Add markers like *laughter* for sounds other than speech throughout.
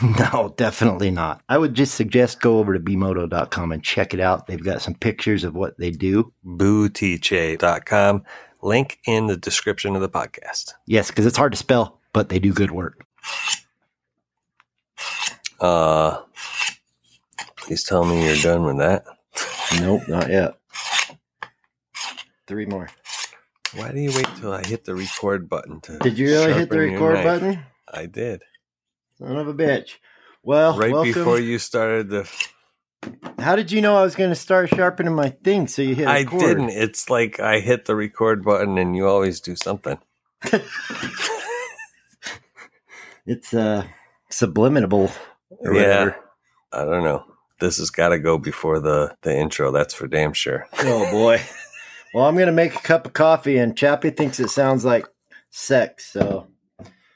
*laughs* No, definitely not. I would just suggest go over to bmoto.com and check it out. They've got some pictures of what they do. Bootiche.com. Link in the description of the podcast. Yes, because it's hard to spell, but they do good work. Uh, please tell me you're done with that. Nope, not yet. Three more. Why do you wait till I hit the record button to? Did you really hit the sharpen your record knife? button? I did. Son of a bitch. Well, right welcome. before you started the. How did you know I was going to start sharpening my thing so you hit I record? didn't. It's like I hit the record button and you always do something. *laughs* It's uh subliminal Yeah. whatever. I don't know. This has got to go before the the intro. That's for damn sure. Oh boy. well, I'm gonna make a cup of coffee, and Chappie thinks it sounds like sex. So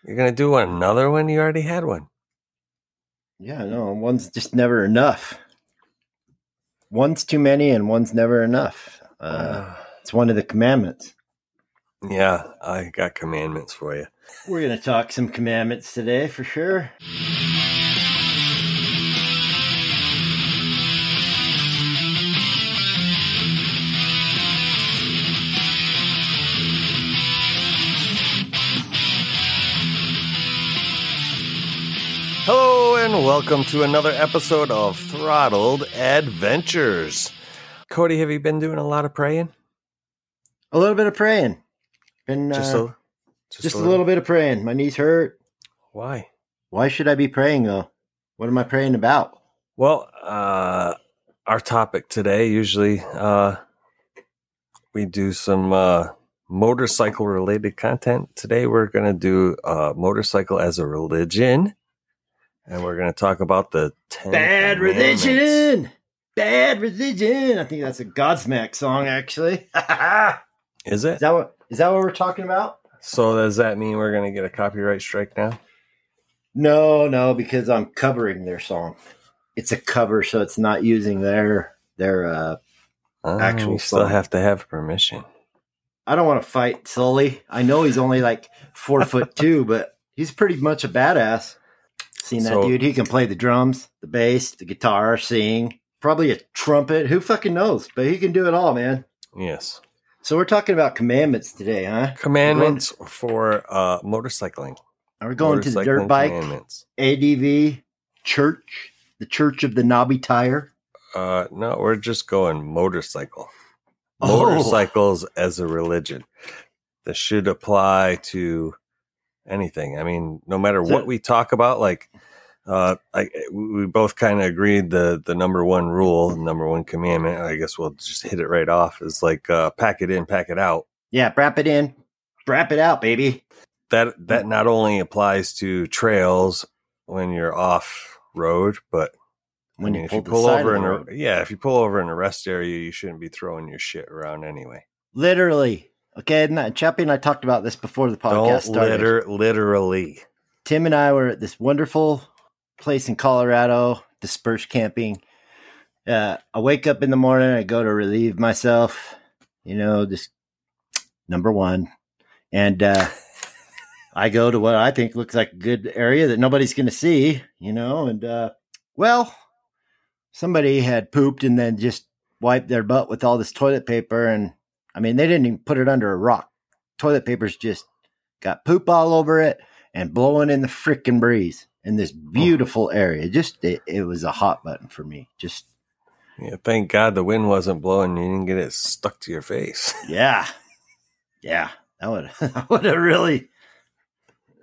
You're gonna do another one. You already had one. yeah, no, one's just never enough. One's too many, and one's never enough. Uh, it's one of the commandments. yeah, I got commandments for you. We're gonna talk some commandments today for sure. And welcome to another episode of Throttled Adventures. Cody, have you been doing a lot of praying? A little bit of praying. Been uh, Just just, a, a little bit of praying. My knees hurt. Why? Why should I be praying though? What am I praying about? Well, uh, our topic today usually uh, we do some uh, motorcycle related content. Today we're going to do uh, motorcycle as a religion, and we're going to talk about the ten Bad Commandments. religion. Bad religion. I think that's a Godsmack song, actually. is *laughs* Is it? that what is that what we're talking about? So does that mean we're going to get a copyright strike now? No, no, because I'm covering their song. It's a cover, so it's not using their their. uh Oh, Actual you still song. have to have permission. I don't want to fight Sully. I know he's only like four foot two, but he's pretty much a badass. Seen that So- dude? He can play the drums, the bass, the guitar, sing, probably a trumpet. Who fucking knows? But he can do it all, man. Yes. So we're talking about commandments today, huh? Commandments for uh, motorcycling. Are we going to the dirt bike, Commandments. ADV, church, the Church of the Knobby Tire? Uh, no, we're just going motorcycle. Oh. Motorcycles as a religion. This should apply to anything. I mean, no matter So- what we talk about, like, uh, I, we both kind of agreed the the number one rule, number one commandment. I guess we'll just hit it right off. Is like uh, pack it in, pack it out. Yeah, wrap it in, wrap it out, baby. That that not only applies to trails when you're off road, but When I mean, you if you pull over in a yeah, if you pull over in a rest area, you shouldn't be throwing your shit around anyway. literally. Okay, and Chappie and I talked about this before the podcast Don't started. litter, literally. Tim and I were at this wonderful place in Colorado, dispersed camping. Uh, I wake up in the morning, I go to relieve myself, you know, just number one. And uh, *laughs* I go to what I think looks like a good area that nobody's going to see, you know, and uh, well, somebody had pooped and then just wiped their butt with all this toilet paper. And I mean, they didn't even put it under a rock. toilet paper's just got poop all over it and blowing in the freaking breeze in this oh. beautiful area. Just it, it was a hot button for me. Just Yeah, thank God the wind wasn't blowing. You didn't get it stuck to your face. *laughs* yeah, yeah. That would *laughs* that would have really.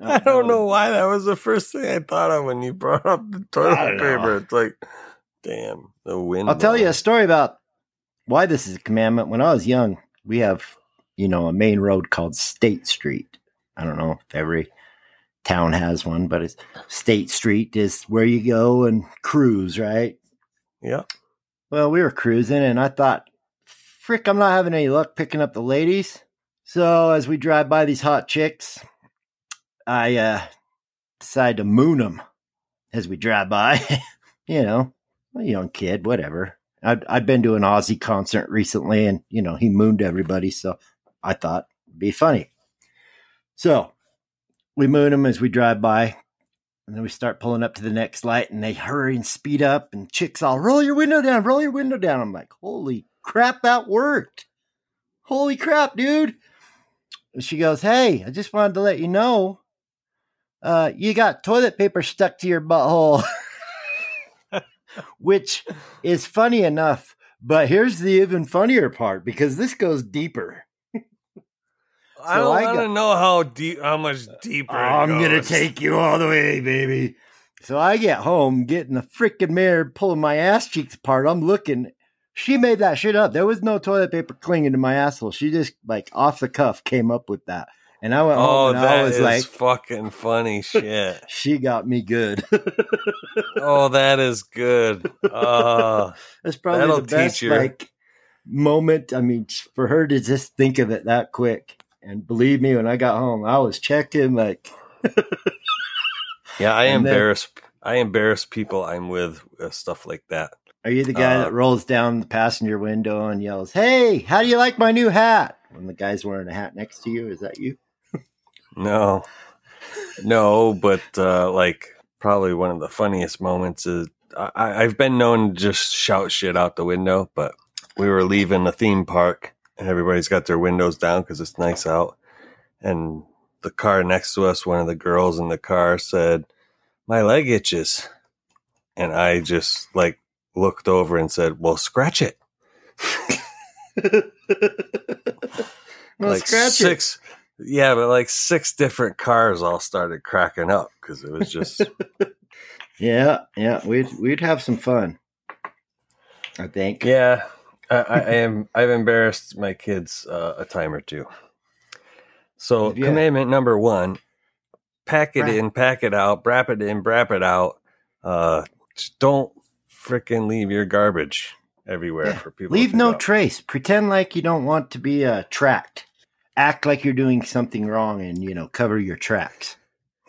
I don't know why that was the first thing I thought of when you brought up the toilet paper. It's like, damn, the wind. I'll tell you a story about why this is a commandment. When I was young, we have, you know, a main road called State Street. I don't know if every town has one, but it's State Street is where you go and cruise, right? Yeah. Well, we were cruising and I thought, frick, I'm not having any luck picking up the ladies. So as we drive by these hot chicks, I uh decide to moon them as we drive by. *laughs* you know, a young kid, whatever. I'd, I'd been to an Ozzy concert recently and, you know, he mooned everybody. So I thought it'd be funny. So we moon them as we drive by. And then we start pulling up to the next light and they hurry and speed up and chicks all roll your window down, roll your window down. I'm like, holy crap, that worked. Holy crap, dude. And she goes, Hey, I just wanted to let you know uh, you got toilet paper stuck to your butthole. *laughs* *laughs* Which is funny enough. But here's the even funnier part because this goes deeper. I don't I want to got- know how deep, how much deeper. I'm gonna take you all the way, baby. So I get home, getting the freaking mirror, pulling my ass cheeks apart. I'm looking. She made that shit up. There was no toilet paper clinging to my asshole. She just like off the cuff came up with that, and I went Oh, home and I that was like, fucking funny *laughs* shit. she got me good. *laughs* oh, that is good. Uh, That's probably That'll the best teach like moment. I mean, for her to just think of it that quick. And believe me, when I got home, I was checking like yeah, I *laughs* And then- embarrass. I embarrass people I'm with with stuff like that. Are you the guy Uh, that rolls down the passenger window and yells, "Hey, how do you like my new hat?" When the guy's wearing a hat next to you, is that you? No, no, but uh, like probably one of the funniest moments is I, I've been known to just shout shit out the window, but we were leaving the theme park and everybody's got their windows down because it's nice out. And the car next to us, one of the girls in the car said, My leg itches. And I just like looked over and said, Well, scratch it. *laughs* well, like scratch it. Yeah but like six different cars all started cracking up because it was just *laughs* Yeah, yeah, we'd we'd have some fun. I think. yeah I, I, I am i've embarrassed my kids uh, a time or two so Yeah. commandment number one pack it Brap. in pack it out brap it in brap it out uh don't freaking leave your garbage everywhere Yeah. for people Leave no trace. Pretend like you don't want to be uh, tracked. Act like you're doing something wrong, and you know, cover your tracks.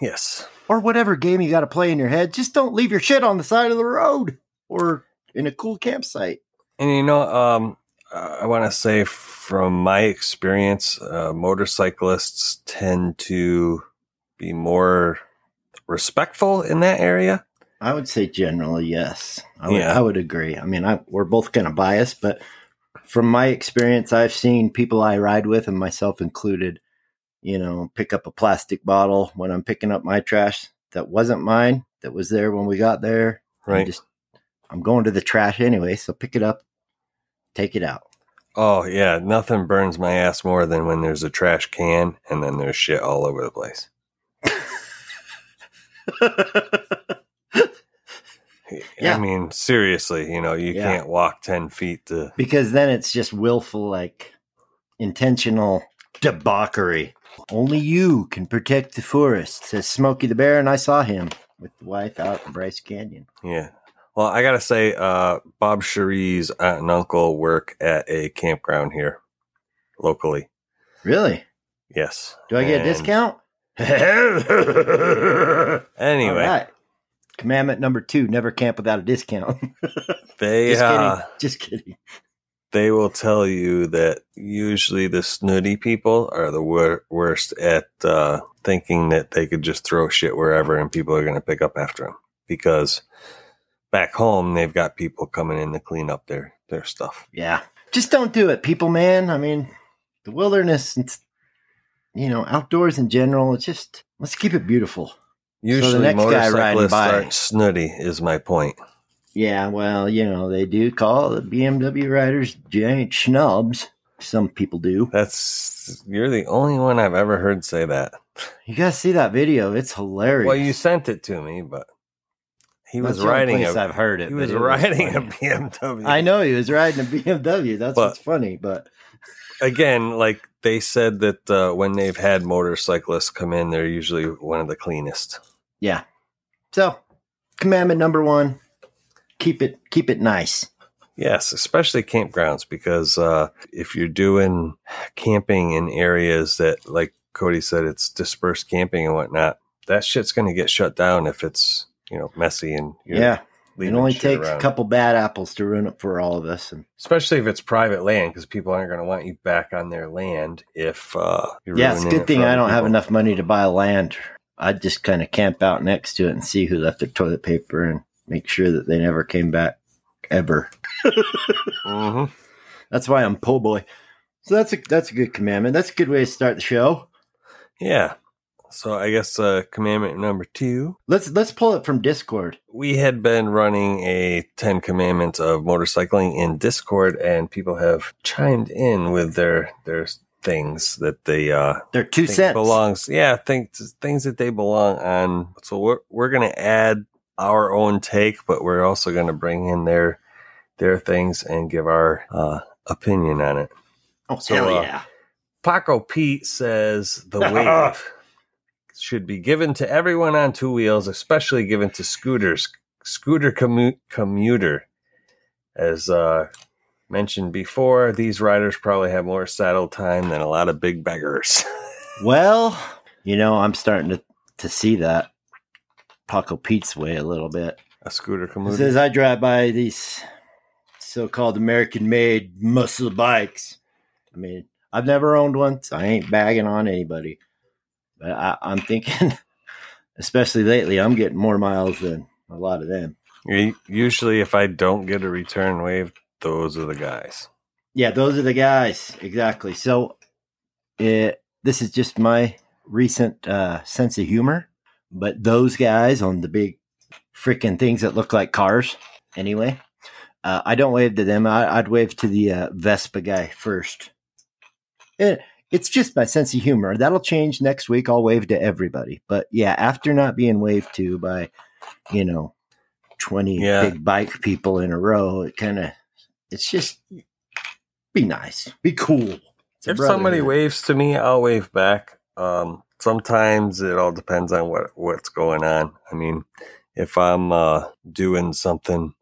yes Or whatever game you got to play in your head. Just don't leave your shit on the side of the road or in a cool campsite. And you know, um, I want to say from my experience, uh, motorcyclists tend to be more respectful in that area. I would say generally yes. I would, Yeah. I would agree. I mean, I, we're both kind of biased, but from my experience, I've seen people I ride with, and myself included, you know, pick up a plastic bottle when I'm picking up my trash that wasn't mine, that was there when we got there. I'm Right. just, I'm going to the trash anyway, so pick it up, take it out. Oh yeah, nothing burns my ass more than when there's a trash can and then there's shit all over the place. *laughs* Yeah. I mean, seriously, you know, you Yeah. can't walk ten feet to. because then it's just willful, like intentional debauchery. Only you can protect the forest, says Smokey the Bear, and I saw him with the wife out in Bryce Canyon. Yeah. Well, I gotta say, uh, Bob Cherie's aunt and uncle work at a campground here, locally. Really? Yes. Do I get a discount? *laughs* Anyway. Commandment number two: never camp without a discount. *laughs* they Just uh, kidding. Just kidding. they will tell you that usually the snooty people are the wor- worst at uh, thinking that they could just throw shit wherever and people are going to pick up after them because back home they've got people coming in to clean up their their stuff. Yeah. Just don't do it, people, man. I mean, the wilderness, it's, you know, outdoors in general. It's just let's keep it beautiful. Usually, next guy riding motorcyclists by- aren't snooty. Is my point. Yeah, well, you know, they do call the BMW riders giant schnubs. Some people do. That's you're the only one I've ever heard say that. You guys see that video? It's hilarious. Well, you sent it to me, but he That's was the only ring place a I've heard it. he was it riding a. BMW. I know he was riding a BMW. That's But- what's funny. But Again, like they said that uh, when they've had motorcyclists come in, they're usually one of the cleanest. Yeah. So, commandment number one: keep it keep it nice. Yes, especially campgrounds because uh, if you're doing camping in areas that, like Cody said, it's dispersed camping and whatnot, that shit's going to get shut down if it's you know messy and you're yeah, it only takes around. a couple bad apples to ruin it for all of us. And especially if it's private land because people aren't going to want you back on their land if uh, you're yeah, it's a good thing I don't have enough money to buy land. I'd just kind of camp out next to it and see who left their toilet paper and make sure that they never came back ever. Mhm. That's why I'm po' boy. So that's a that's a good commandment. That's a good way to start the show. Yeah. So I guess uh, commandment number two Let's let's pull it from Discord. we had been running a 10 commandments of motorcycling in discord and people have chimed in with their their things that they uh They're two cents. belongs yeah things things that they belong on so we're we're gonna add our own take but we're also gonna bring in their their things and give our uh opinion on it oh so, hell uh, yeah! Paco Pete says the *laughs* wave should be given to everyone on two wheels, especially given to scooters, scooter commu- commuter. As uh, mentioned before, these riders probably have more saddle time than a lot of big beggars. *laughs* Well, you know, I'm starting to to see that Paco Pete's way a little bit. a scooter commuter. says I drive by these so-called American-made muscle bikes. I mean, I've never owned one, so I ain't bagging on anybody. But I, I'm thinking, *laughs* especially lately, I'm getting more miles than a lot of them. Usually, if I don't get a return wave, those are the guys. Yeah, those are the guys exactly. So, it, this is just my recent uh, sense of humor. But those guys on the big freaking things that look like cars, anyway. Uh, I don't wave to them. I, I'd wave to the uh, Vespa guy first. It, it's just my sense of humor. That'll change next week. I'll wave to everybody. But yeah, after not being waved to by, you know, twenty Yeah. big bike people in a row, it kind of, it's just be nice, be cool. If somebody waves to me, I'll wave back. Um, sometimes it all depends on what what's going on. I mean, if I'm uh, doing something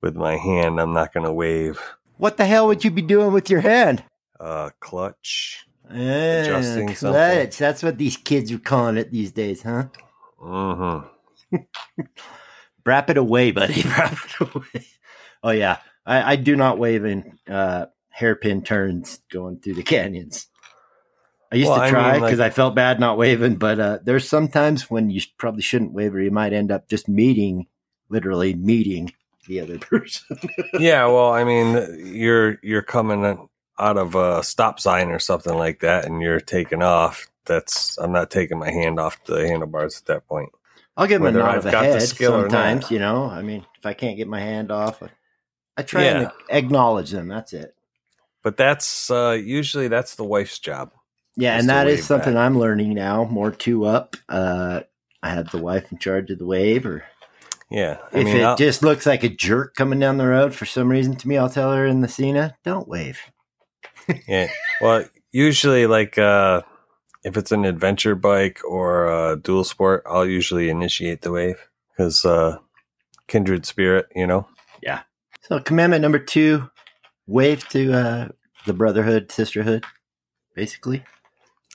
with my hand, I'm not going to wave. what the hell would you be doing with your hand? Uh, clutch. Adjusting something. clutch. That's what these kids are calling it these days, huh? Mm hmm *laughs* Wrap it away, buddy. *laughs* Wrap it away. Oh yeah, I, I do not wave in uh, hairpin turns going through the canyons. I used Well, to I try mean, like- because I felt bad not waving, but uh, there's sometimes when you probably shouldn't wave, or you might end up just meeting, literally meeting the other *laughs* person. Yeah, well, I mean, you're you're coming out of a stop sign or something like that, and you're taking off. That's I'm not taking my hand off the handlebars at that point. I'll give them a nod I've of the head skill sometimes. You know, I mean, if I can't get my hand off, I, try Yeah. and acknowledge them. That's it. But that's uh, usually that's the wife's job. Yeah, and that is something back. I'm learning now. More two up. Uh, I have the wife in charge of the wave, or Yeah, I if mean, it I'll- just looks like a jerk coming down the road for some reason to me, I'll tell her in the Sena, don't wave. *laughs* Yeah. Well, usually, like uh, if it's an adventure bike or a dual sport, I'll usually initiate the wave because uh, kindred spirit, you know. So commandment number two, wave to uh, the brotherhood, sisterhood, basically.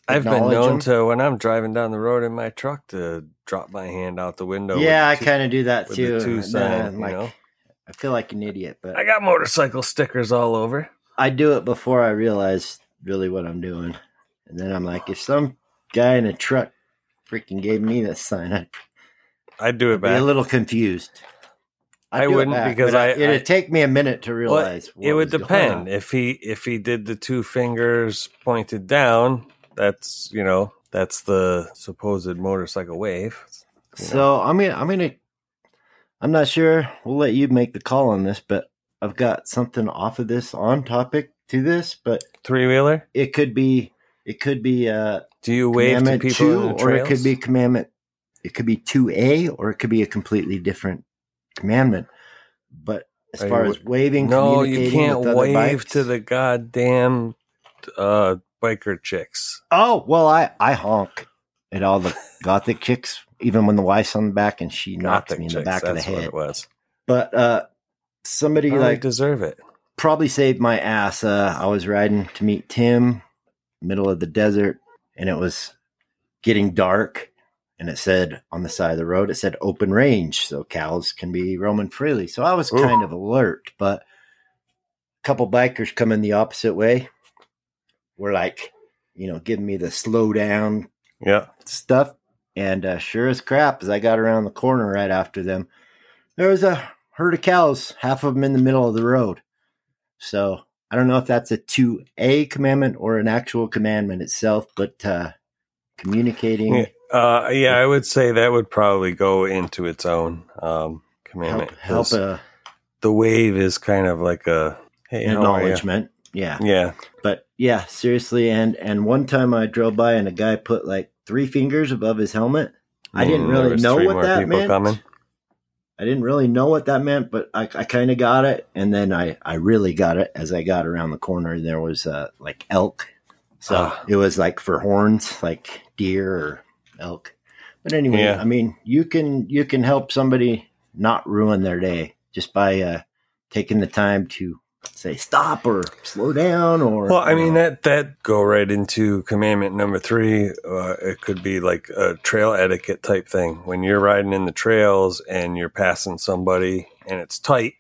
I've been known them. to when I'm driving down the road in my truck to drop my hand out the window. yeah, I kind of do that too. the two sign, uh, you know. I feel like an idiot, but I got motorcycle stickers all over. I do it before I realize really what I'm doing. And then I'm like, if some guy in a truck freaking gave me this sign, I'd I'd do it be a little confused. I'd I wouldn't back, because but I- it'd take me a minute to Well, realize. what it would depend if he if he did the two fingers pointed down. that's you know that's the supposed motorcycle wave. Know. So I'm gonna I'm gonna I'm not sure. We'll let you make the call on this, but I've got something off of this on topic to this, but three wheeler. it could be it could be uh Do you wave to people two, or it could be commandment. It could be two A, or it could be a completely different commandment. But as Are far you- as waving, No, you can't wave bikes- to the goddamn uh, biker chicks. Oh well, I I honk at all the gothic chicks, even when the wife's on the back and she knocks Gothic me in chicks. the back of the head. it was. But uh, somebody Oh, like deserve it. probably saved my ass. Uh, I was riding to meet Tim, middle of the desert, and it was getting dark. And it said on the side of the road, it said open range, so cows can be roaming freely. So I was Ooh. kind of alert, but a couple bikers coming the opposite way were like, you know, giving me the slow down Yeah. stuff. And uh, sure as crap, as I got around the corner right after them, there was a herd of cows, half of them in the middle of the road. So I don't know if that's a 2A commandment or an actual commandment itself, but uh, communicating, Yeah. Uh, yeah, I would say that would probably go into its own um, help, commandment. help 'cause uh, the wave is kind of like a hey, how are ya? acknowledgement. Yeah. Yeah. But yeah, seriously. And, and one time I drove by and a guy put like three fingers above his helmet. I didn't Mm, really know what that meant. coming. I didn't really know what that meant, but I, I kind of got it. And then I, I really got it as I got around the corner. There was uh, like elk. So Ah. it was like for horns, like deer or elk. But anyway, Yeah. I mean, you can you can help somebody not ruin their day just by uh, taking the time to say stop or slow down or. Well, I mean that that go right into commandment number three. Uh, it could be like a trail etiquette type thing. When you're riding in the trails and you're passing somebody and it's tight,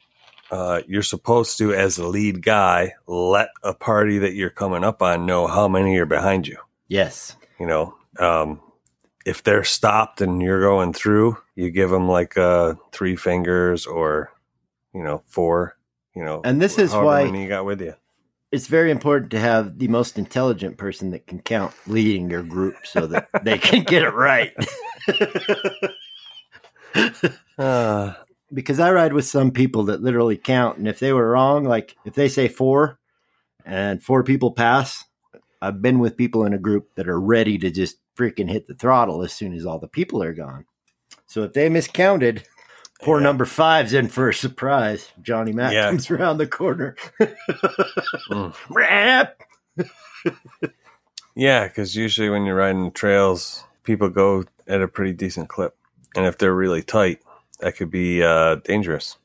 uh, you're supposed to, as the lead guy, let a party that you're coming up on know how many are behind you. yes, You know, um, if they're stopped and you're going through, you give them like uh, three fingers or you know four. You know, And this is why- you got with you. it's very important to have the most intelligent person that can count leading your group so that *laughs* they can get it right. *laughs* Uh, because I ride with some people that literally count, and if they were wrong, like if they say four and four people pass, I've been with people in a group that are ready to just freaking hit the throttle as soon as all the people are gone. So if they miscounted, poor Yeah. number five's in for a surprise. Johnny Mac Yeah. comes around the corner. Mm. *laughs* Yeah, because usually when you're riding trails, people go at a pretty decent clip, and if they're really tight, that could be uh, dangerous.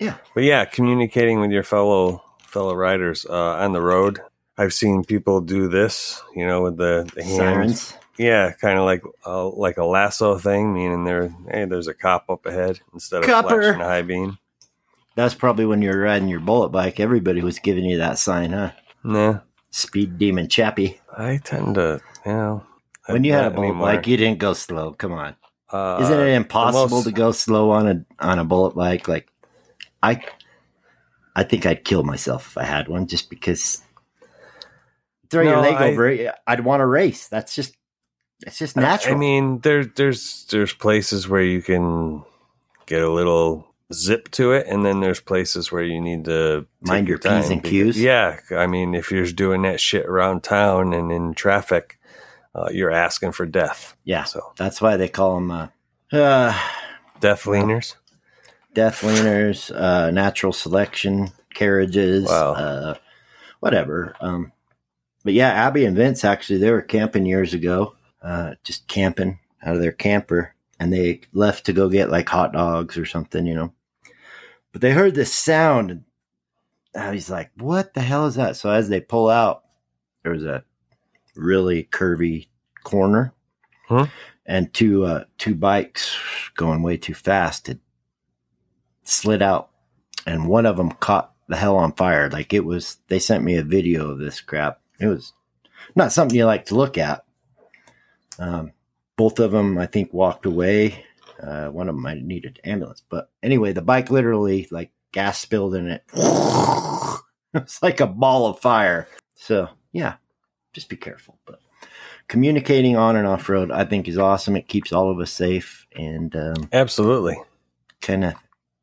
Yeah. but yeah, communicating with your fellow fellow riders uh, on the road. I've seen people do this, you know, with the, the hands. Sirens. Yeah, kind of like uh, like a lasso thing, meaning there, hey, there's a cop up ahead instead of Copper. flashing a high beam. That's probably when you were riding your bullet bike. Everybody was giving you that sign, huh? Nah, Speed demon chappy. I tend to, you know, When you had a bullet anymore. bike, you didn't go slow. Come on. uh, Isn't it impossible most- to go slow on a on a bullet bike? Like, I, I think I'd kill myself if I had one, just because. Throw your leg I- over it. I'd want to race. That's just, it's just natural. I mean, there, there's there's places where you can get a little zip to it, and then there's places where you need to Mind your P's and Q's? Yeah, I mean, if you're doing that shit around town and in traffic, uh, you're asking for death. yeah, So that's why they call them uh, uh, death leaners. death leaners, uh, natural selection carriages, Wow. uh, whatever. Um, but yeah, Abby and Vince actually they were camping years ago, uh, just camping out of their camper, and they left to go get like hot dogs or something, you know. But they heard this sound, and he's like, "What the hell is that?" So as they pull out, there was a really curvy corner, Huh? and two uh, two bikes going way too fast had slid out, and one of them caught the hell on fire. Like it was, they sent me a video of this crap. It was not something you like to look at. Um, both of them, I think, walked away. Uh, one of them might have needed ambulance, but anyway, the bike literally like gas spilled in it. *laughs* it's like a ball of fire. So yeah, just be careful. But communicating on and off road, I think, is awesome. It keeps all of us safe and um, Absolutely. kind of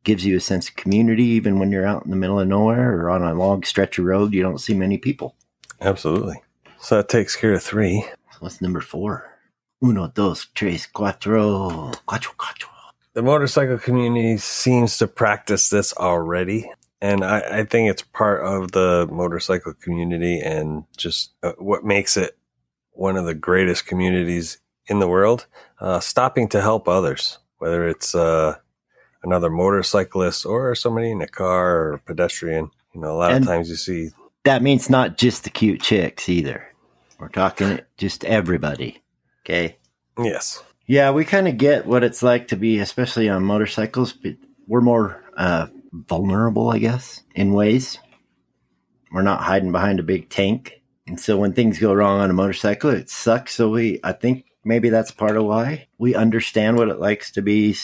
gives you a sense of community, even when you're out in the middle of nowhere or on a long stretch of road. You don't see many people. Absolutely. So that takes care of three. What's number four? Uno, dos, tres, cuatro, cuatro, cuatro. The motorcycle community seems to practice this already. And I, I think it's part of the motorcycle community and just uh, what makes it one of the greatest communities in the world. Uh, stopping to help others, whether it's uh, another motorcyclist or somebody in a car or a pedestrian. You know, a lot And- of times you see That means not just the cute chicks either. We're talking just everybody. Okay. Yes. Yeah, we kind of get what it's like to be, especially on motorcycles, but we're more uh, vulnerable, I guess, in ways. We're not hiding behind a big tank. And so when things go wrong on a motorcycle, it sucks. So we, I think maybe that's part of why we understand what it likes to be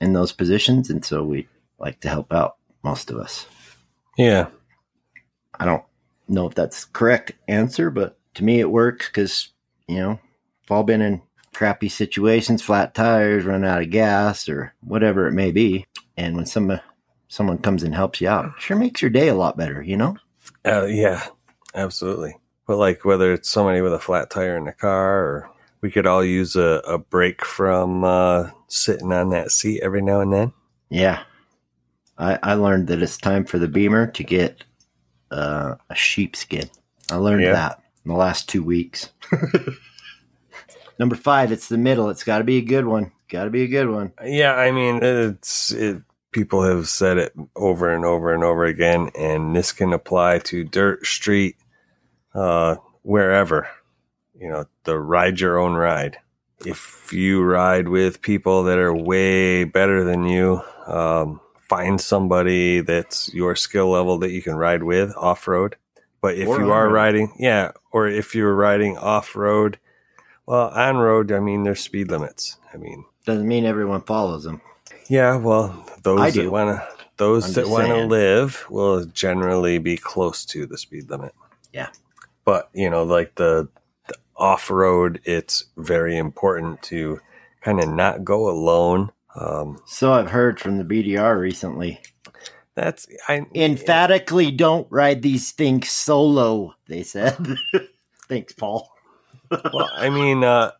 in those positions. And so we like to help out most of us. Yeah. I don't know if that's the correct answer, but to me it works because, you know, all been in crappy situations, flat tires, run out of gas, or whatever it may be. And when some, someone comes and helps you out, it sure makes your day a lot better, you know? Uh, yeah, absolutely. But like whether it's somebody with a flat tire in the car or we could all use a, a break from uh, sitting on that seat every now and then. Yeah. I, I learned that it's time for the Beamer to get uh, a sheepskin. I learned Yeah. that in the last two weeks. *laughs* Number five, it's the middle. It's got to be a good one. Got to be a good one. Yeah, I mean, it's it. People have said it over and over and over again, and this can apply to dirt, street, uh, wherever. You know, the ride your own ride. If you ride with people that are way better than you, um, find somebody that's your skill level that you can ride with off road. But if Or you are riding, yeah, or if you're riding off road, well, on road, I mean, there's speed limits. I mean, Doesn't mean everyone follows them. yeah, well, those that want to those I'm that want to live will generally be close to the speed limit. Yeah. But, you know, like the, the off-road, it's very important to kind of not go alone. Um So I've heard from the BDR recently. that's I Emphatically don't ride these things solo, they said. *laughs* Thanks, Paul. Well, I mean, uh,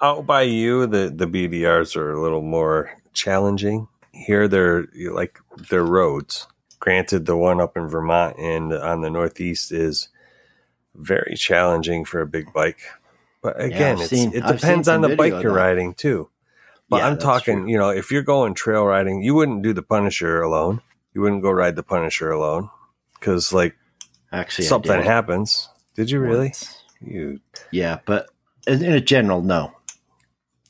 out by you, the the BDRs are a little more challenging. Here, they're like they're roads. Granted, the one up in Vermont and on the Northeast is very challenging for a big bike. But again, it's, seen- it depends on the bike you're riding too. But Yeah, I'm talking, true. you know, if you're going trail riding, you wouldn't do the Punisher alone. You wouldn't go ride the Punisher alone because, like, Actually, something happens. Did you really? once. You Yeah, but in in a general, no.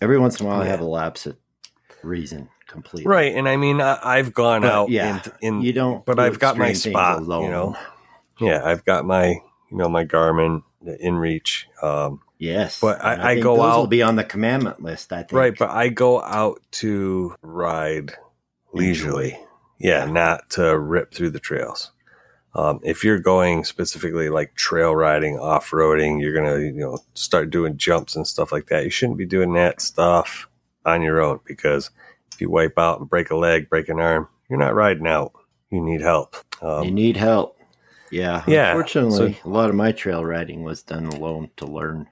Every once in a while, I have a lapse at reason completely. right? And I mean, I, I've gone But, out yeah, in, in You don't. but do I've got my extreme things spot, you know. Yeah, I've got my, you know, my Garmin the InReach. Um, Yes, But I- And I think go those Will out- be on the commandment list. I think. right, but I go out to ride leisurely. Yeah, Yeah. not to rip through the trails. Um, if you're going specifically like trail riding, off roading, you're gonna, you know, start doing jumps and stuff like that. You shouldn't be doing that stuff on your own because if you wipe out and break a leg, break an arm, you're not riding out. You need help. Um, you need help. Yeah. Yeah, Unfortunately, a lot of my trail riding was done alone to learn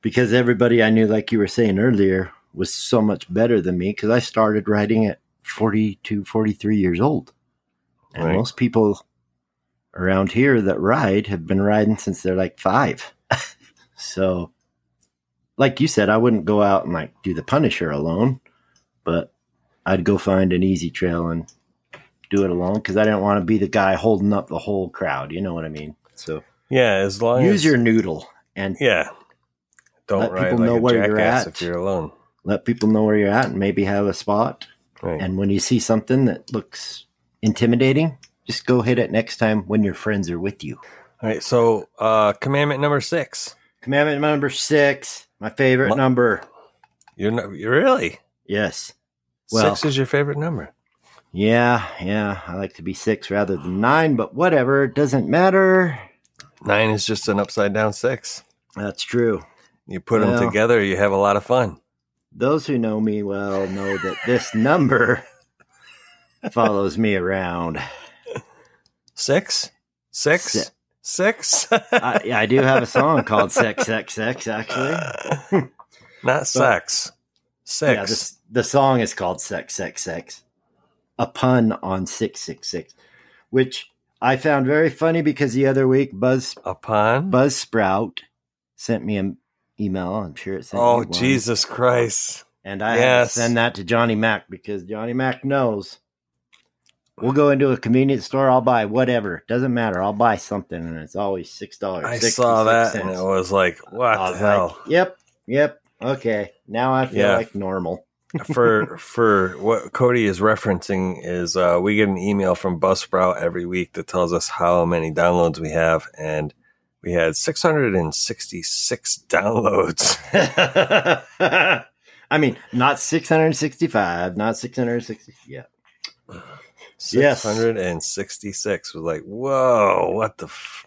because everybody I knew, like you were saying earlier, was so much better than me because I started riding at 42, 43 years old. And Right. most people around here that ride have been riding since they're like five. *laughs* so, like you said, I wouldn't go out and like do the Punisher alone, but I'd go find an easy trail and do it alone because I didn't want to be the guy holding up the whole crowd. You know what I mean? So yeah, as long as use as your noodle and yeah. Don't Let ride people like know where you're at. if you're alone. let people know where you're at and maybe have a spot. Right. And when you see something that looks intimidating, just go hit it next time when your friends are with you. All right. So, uh, commandment number six. Commandment number six, my favorite number. You're not, you really Yes. Well- six is your favorite number. Yeah, yeah. I like to be six rather than nine, but whatever. It doesn't matter. Nine is just an upside down six. That's true. You put them together, you have a lot of fun. Those who know me well know that this number *laughs* follows me around. Six, six, Si- six. I, I do have a song called Sex, Sex, Sex, actually. *laughs* Not sex. Six. Yeah, this, the song is called Sex, Sex, Sex. A pun on 666, which I found very funny because the other week Buzz Upon. Buzzsprout sent me an email. I'm sure it sent oh. Jesus Christ. And I Yes. send that to Johnny Mac because Johnny Mac knows. We'll go into a convenience store. I'll buy whatever. Doesn't matter. I'll buy something, and it's always six dollars. I saw that, cents. and it was like, what was the hell? Like, yep, yep. Okay, now I feel yeah. like normal. *laughs* for for what Cody is referencing is uh, we get an email from Buzzsprout every week that tells us how many downloads we have, and we had 666 *laughs* downloads. *laughs* I mean, not 665, not 660. Yeah. 666 yes. was like, whoa, what the. F-?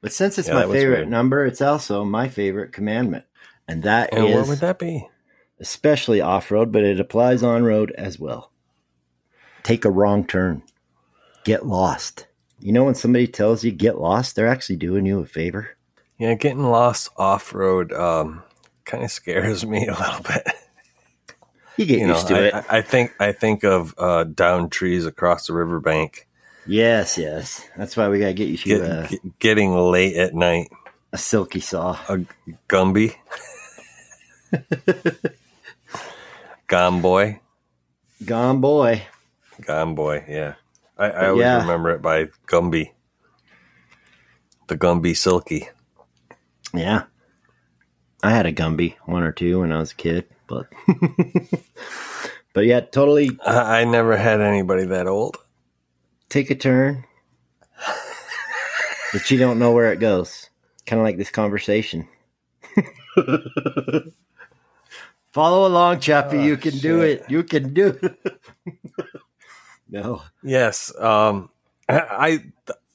But since it's yeah, my favorite number, it's also my favorite commandment. And that and is. What would that be? Especially off road, but it applies on road as well. Take a wrong turn, get lost. You know, when somebody tells you get lost, they're actually doing you a favor. Yeah, getting lost off road um, kind of scares *laughs* me a little bit. You get You know, used to I, it. I- think I think of uh, down trees across the riverbank, yes, yes. That's why we gotta get you to get, a, getting late at night. a silky saw. A Gumby. *laughs* Gomboy. Gone boy. Gomboy, yeah. I, I always Yeah. remember it by Gumby. The Gumby Silky. Yeah. I had a Gumby, one or two when I was a kid, but but yeah, totally I, I never had anybody that old. take a turn, but you don't know where it goes. Kind of like this conversation. *laughs* Follow along, Chappie. Oh, you can do it. You can do it. *laughs* no. Yes. Um *clears throat* I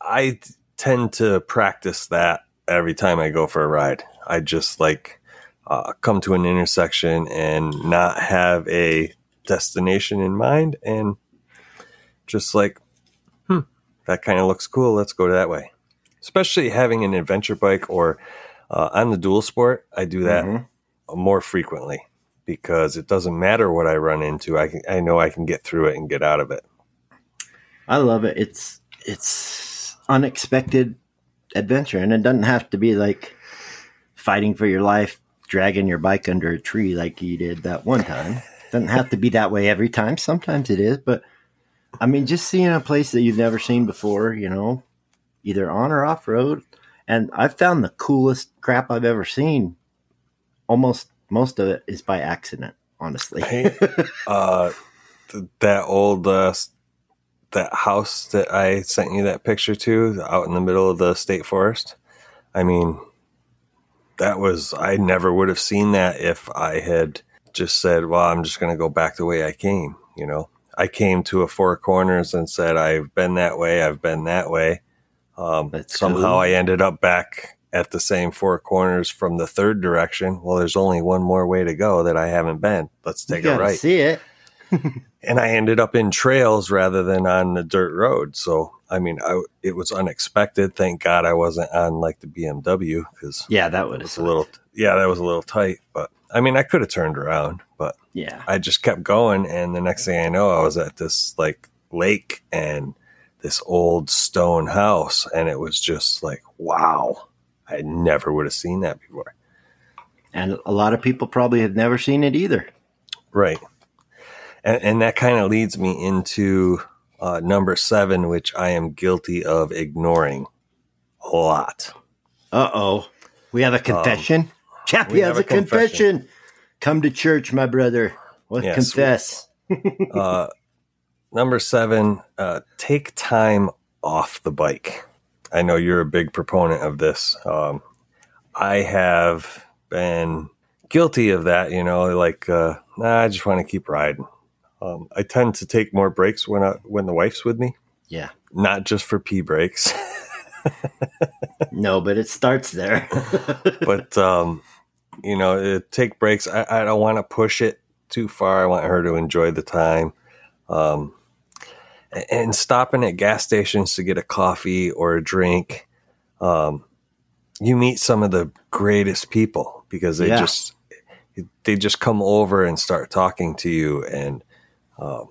I tend to practice that every time I go for a ride. I just like uh, come to an intersection and not have a destination in mind and just like hmm that kind of looks cool. Let's go that way. Especially having an adventure bike or uh, on the dual sport. I do that Mhm. more frequently because it doesn't matter what i run into. I can i know i can get through it and get out of it. I love it. It's it's unexpected adventure, and it doesn't have to be like fighting for your life, dragging your bike under a tree like you did that one time. doesn't have to be that way every time. Sometimes it is, but I mean, just seeing a place that you've never seen before, you know, either on or off road, and I've found the coolest crap I've ever seen. Almost most of it is by accident, honestly. Hey. uh that old uh that house that i sent you that picture to out in the middle of the state forest i mean that was i never would have seen that if i had just said well i'm just going to go back the way i came you know i came to a four corners and said i've been that way i've been that way um, somehow cool. i ended up back at the same four corners from the third direction well there's only one more way to go that i haven't been let's take a gotta right see it. *laughs* and I ended up in trails rather than on the dirt road. So, I mean, I, it was unexpected. Thank God I wasn't on like the BMW because Yeah, that would was a little, yeah, that was a little tight. But I mean, I could have turned around, but Yeah. I just kept going. And the next thing I know, I was at this like lake and this old stone house. And it was just like, wow, I never would have seen that before. And a lot of people probably have never seen it either. Right. And, and that kind of leads me into uh, number seven, which I am guilty of ignoring a lot. Uh oh. We have a confession. Chappie Um, we has a confession. confession. Come to church, my brother. Let's Yes. confess. *laughs* Uh, number seven, uh, take time off the bike. I know you're a big proponent of this. Um, I have been guilty of that, you know, like, uh, nah, I just want to keep riding. Um, I tend to take more breaks when I, when the wife's with me, Yeah. not just for pee breaks. *laughs* No, but it starts there. *laughs* but um, you know, uh, take breaks. I, I don't want to push it too far. I want her to enjoy the time. Um, and stopping at gas stations to get a coffee or a drink, um, you meet some of the greatest people because they Yeah. just they just come over and start talking to you, and um,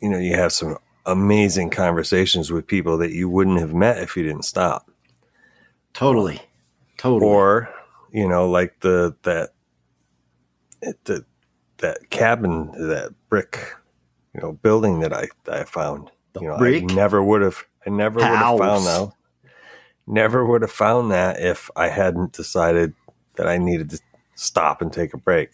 you know you have some amazing conversations with people that you wouldn't have met if you didn't stop. Totally. Totally. or you know like the that the that cabin that brick you know building that i i found The you know brick? i never would have i never would have found that. Never would have found that if i hadn't decided that i needed to stop and take a break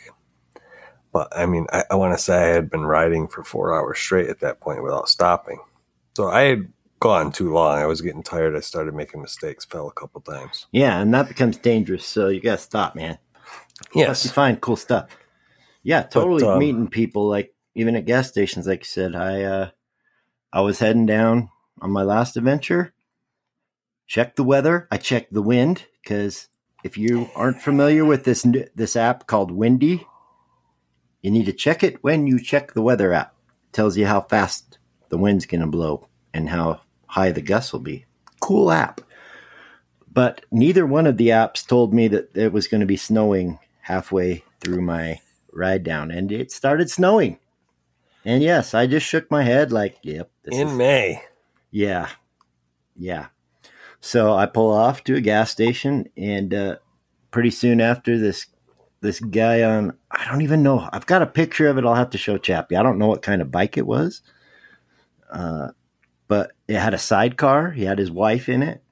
but i mean i, I want to say i had been riding for four hours straight at that point without stopping so i had gone too long i was getting tired i started making mistakes fell a couple times yeah, and that becomes dangerous. So you got to stop, man. Unless you find cool stuff. Yeah, totally um, meeting people like even at gas stations, like you said. I uh I was heading down on my last adventure. Check the weather. I checked the wind because if you aren't familiar with this this app called Windy, you need to check it when you check the weather app. It tells you how fast the wind's gonna blow and how high the gusts will be. Cool app. But neither one of the apps told me that it was going to be snowing halfway through my ride down, and it started snowing. And yes, I just shook my head like, "Yep, this in is may yeah, yeah." So I pull off to a gas station, and uh, pretty soon after this, this guy on I don't even know. I've got a picture of it. I'll have to show Chappie. I don't know what kind of bike it was, uh, but it had a sidecar. He had his wife in it,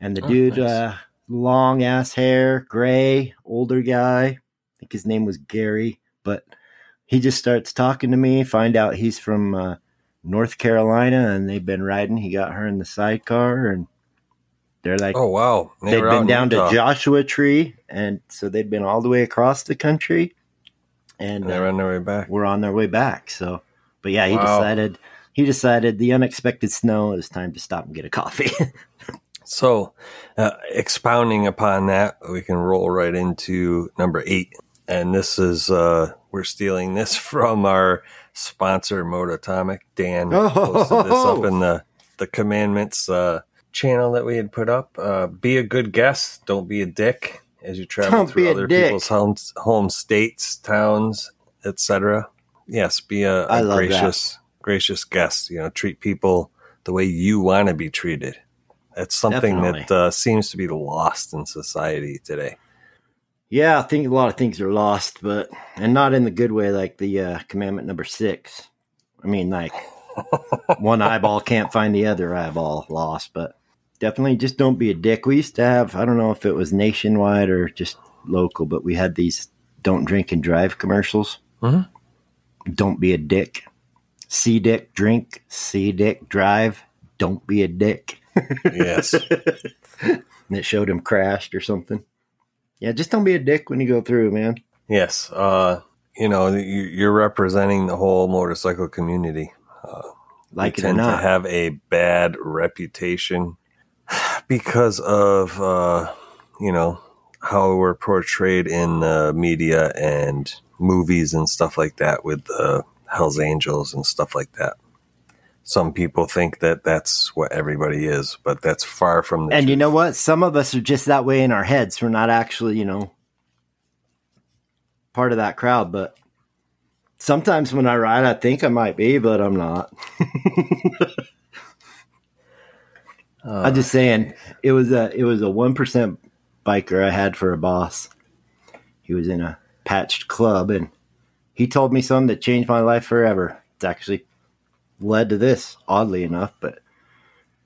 and the Oh, dude, nice. uh, long ass hair, gray, older guy. I think his name was Gary, but he just starts talking to me. Find out he's from uh, North Carolina, and they've been riding. He got her in the sidecar, and they're like, Oh wow! They they'd been down Utah, to Joshua Tree, and so they'd been all the way across the country, and and they uh, on their way back. we're on their way back. So, but yeah, he Wow. decided he decided the unexpected snow it was time to stop and get a coffee. *laughs* So, uh, expounding upon that, we can roll right into number eight, and this is uh, we're stealing this *laughs* from our sponsor, Mototomic. Dan posted this up in the the commandments uh, channel that we had put up. Uh, be a good guest, don't be a dick as you travel Don't through other dick. people's homes, home states, towns, etc. Yes, be a that. gracious, gracious guest. You know, treat people the way you want to be treated. That's something Definitely. that uh, seems to be lost in society today. yeah, I think a lot of things are lost, but and not in the good way, like the uh, commandment number six. I mean, like *laughs* one eyeball can't find the other eyeball lost, but definitely just don't be a dick. We used to have, I don't know if it was nationwide or just local, but we had these don't drink and drive commercials. Mhm. Don't be a dick. See dick, drink. See dick, drive. Don't be a dick. Yes. *laughs* and it showed him crashed or something. Yeah, just don't be a dick when you go through, man. yes. Uh, you know, you- you're representing the whole motorcycle community. Like we it or tend to not. have a bad reputation because of uh, you know how we're portrayed in the media and movies and stuff like that with the Hell's Angels and stuff like that. Some people think that that's what everybody is, but that's far from the and you know what? Some of us are just that way in our heads. We're not actually, you know, part of that crowd. But sometimes when I ride, I think I might be, but I'm not. *laughs* Uh, I'm just saying it was a it was a one percent biker I had for a boss. He was in a patched club and he told me something that changed my life forever. It's actually led to this, oddly enough, but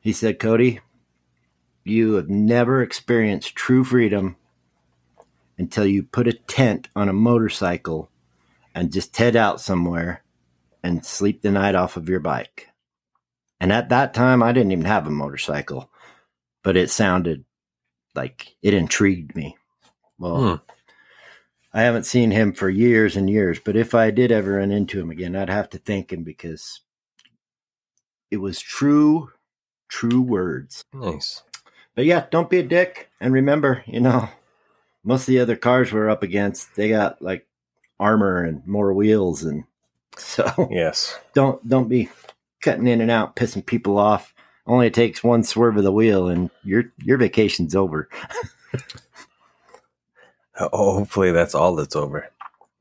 he said, Cody, you have never experienced true freedom until you put a tent on a motorcycle and just head out somewhere and sleep the night off of your bike. And at that time, I didn't even have a motorcycle, but it sounded like it intrigued me. Well, Hmm. I haven't seen him for years and years, but if I did ever run into him again, I'd have to thank him because it was true, true words. nice. But yeah, don't be a dick. And remember, you know, most of the other cars we're up against, they got like armor and more wheels, and *laughs* so Yes. don't don't be cutting in and out, pissing people off. Only takes one swerve of the wheel, and your your vacation's over. *laughs* Oh, hopefully that's all that's over.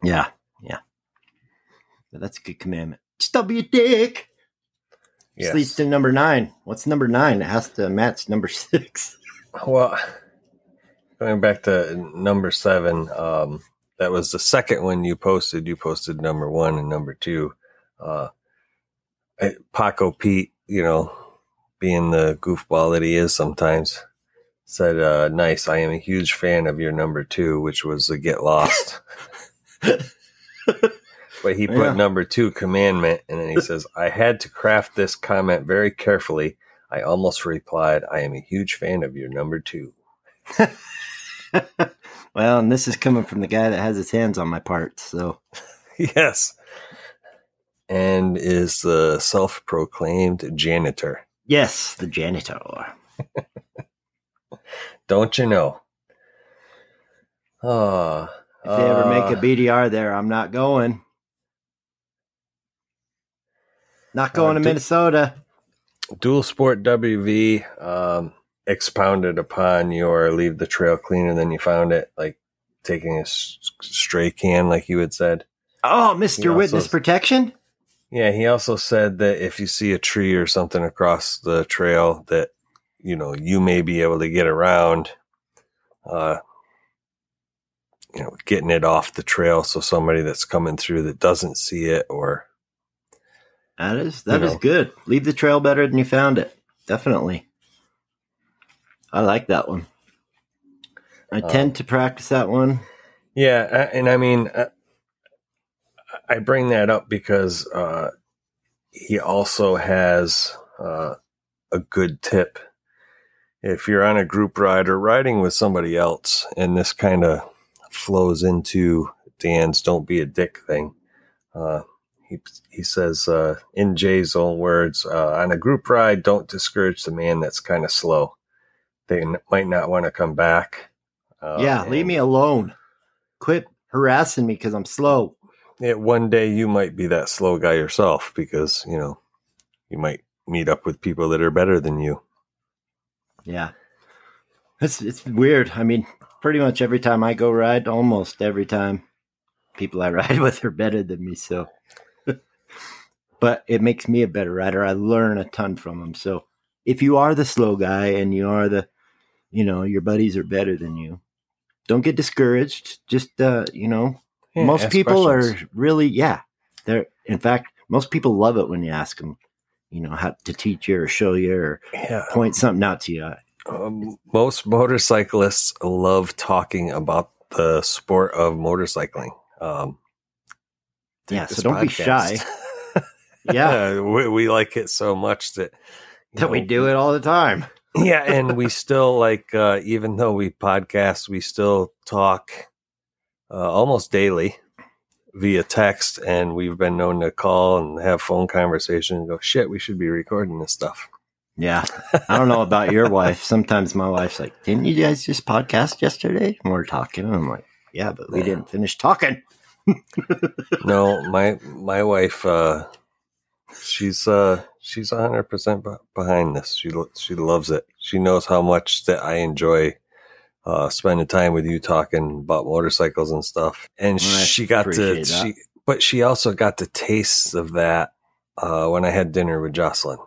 Yeah, yeah. That's a good commandment. Just be a dick. This Yes. leads to number nine. What's number nine? It has to match number *laughs* six. Well, going back to number seven, um, that was the second one you posted. You posted number one and number two. Uh, Paco Pete, you know, being the goofball that he is sometimes, said, uh, nice. I am a huge fan of your number two, which was the get lost. *laughs* but he put Yeah. number two commandment and then he says, I had to craft this comment very carefully. I almost replied, I am a huge fan of your number two. *laughs* well, and this is coming from the guy that has his hands on my parts. So *laughs* Yes. And is the self proclaimed janitor. yes, the janitor. *laughs* Don't you know? Oh, If they ever make a ah. BDR there, I'm not going. Not going to uh, do- Minnesota. Dual Sport WV um, expounded upon your leave the trail cleaner than you found it, like taking a s- stray can, like you had said. Oh, He Mr. also- Witness Protection? Yeah, he also said that if you see a tree or something across the trail that you know you may be able to get around, uh, you know, getting it off the trail so somebody that's coming through that doesn't see it or that is that is know. good. Leave the trail better than you found it. Definitely. I like that one. I Um, tend to practice that one. yeah, and I mean, uh, I bring that up because uh, he also has uh, a good tip. If you're on a group ride or riding with somebody else, and this kind of flows into Dan's "Don't be a dick" thing. Uh, he he says uh, in Jay's own words, uh, on a group ride, don't discourage the man that's kind of slow. They n- might not want to come back. Uh, yeah, leave me alone. Quit harassing me because I'm slow. It, one day you might be that slow guy yourself because you know you might meet up with people that are better than you. Yeah. It's it's weird. I mean, pretty much every time I go ride, almost every time people I *laughs* ride with are better than me, so *laughs* but it makes me a better rider. I learn a ton from them. So if you are the slow guy and you are the you know, your buddies are better than you, don't get discouraged. Just uh, you know, Yeah, most people questions. are really yeah. They're in fact, most people love it when you ask them, you know, how to teach you or show you or yeah. point something out to you. Um, most motorcyclists love talking about the sport of motorcycling. Um, Yeah, so don't be shy. *laughs* Yeah, we, we like it so much that that we do it all the time. yeah, and we still like, uh, even though we podcast, we still talk uh, almost daily via text, and we've been known to call and have phone conversation and go, "Shit, we should be recording this stuff." Yeah, I don't know about your wife. Sometimes my wife's like, "Didn't you guys just podcast yesterday?" And we're talking, and I'm like, "Yeah, but we Yeah. didn't finish talking." *laughs* no, my my wife, uh, she's uh, she's hundred percent behind this. She lo- she loves it. She knows how much that I enjoy uh, spending time with you talking about motorcycles and stuff. And she got to that. she, but she also got the taste of that uh, when I had dinner with Jocelyn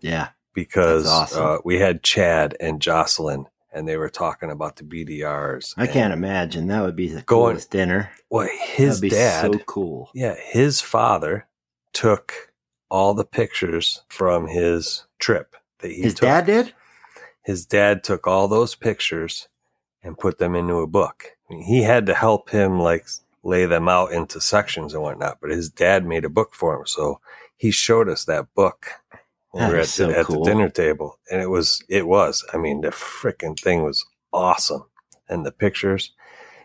Yeah, because awesome. uh, we had Chad and Jocelyn. And they were talking about the BDRs. I can't imagine that would be the Going- coolest dinner. Well, his be dad, so cool. Yeah, his father took all the pictures from his trip that he His took. dad did. His dad took all those pictures and put them into a book. I mean, he had to help him like lay them out into sections and whatnot, but his dad made a book for him. So he showed us that book That we were at, so the, at cool. the dinner table. And it was, it was, I mean, the freaking thing was awesome. And the pictures.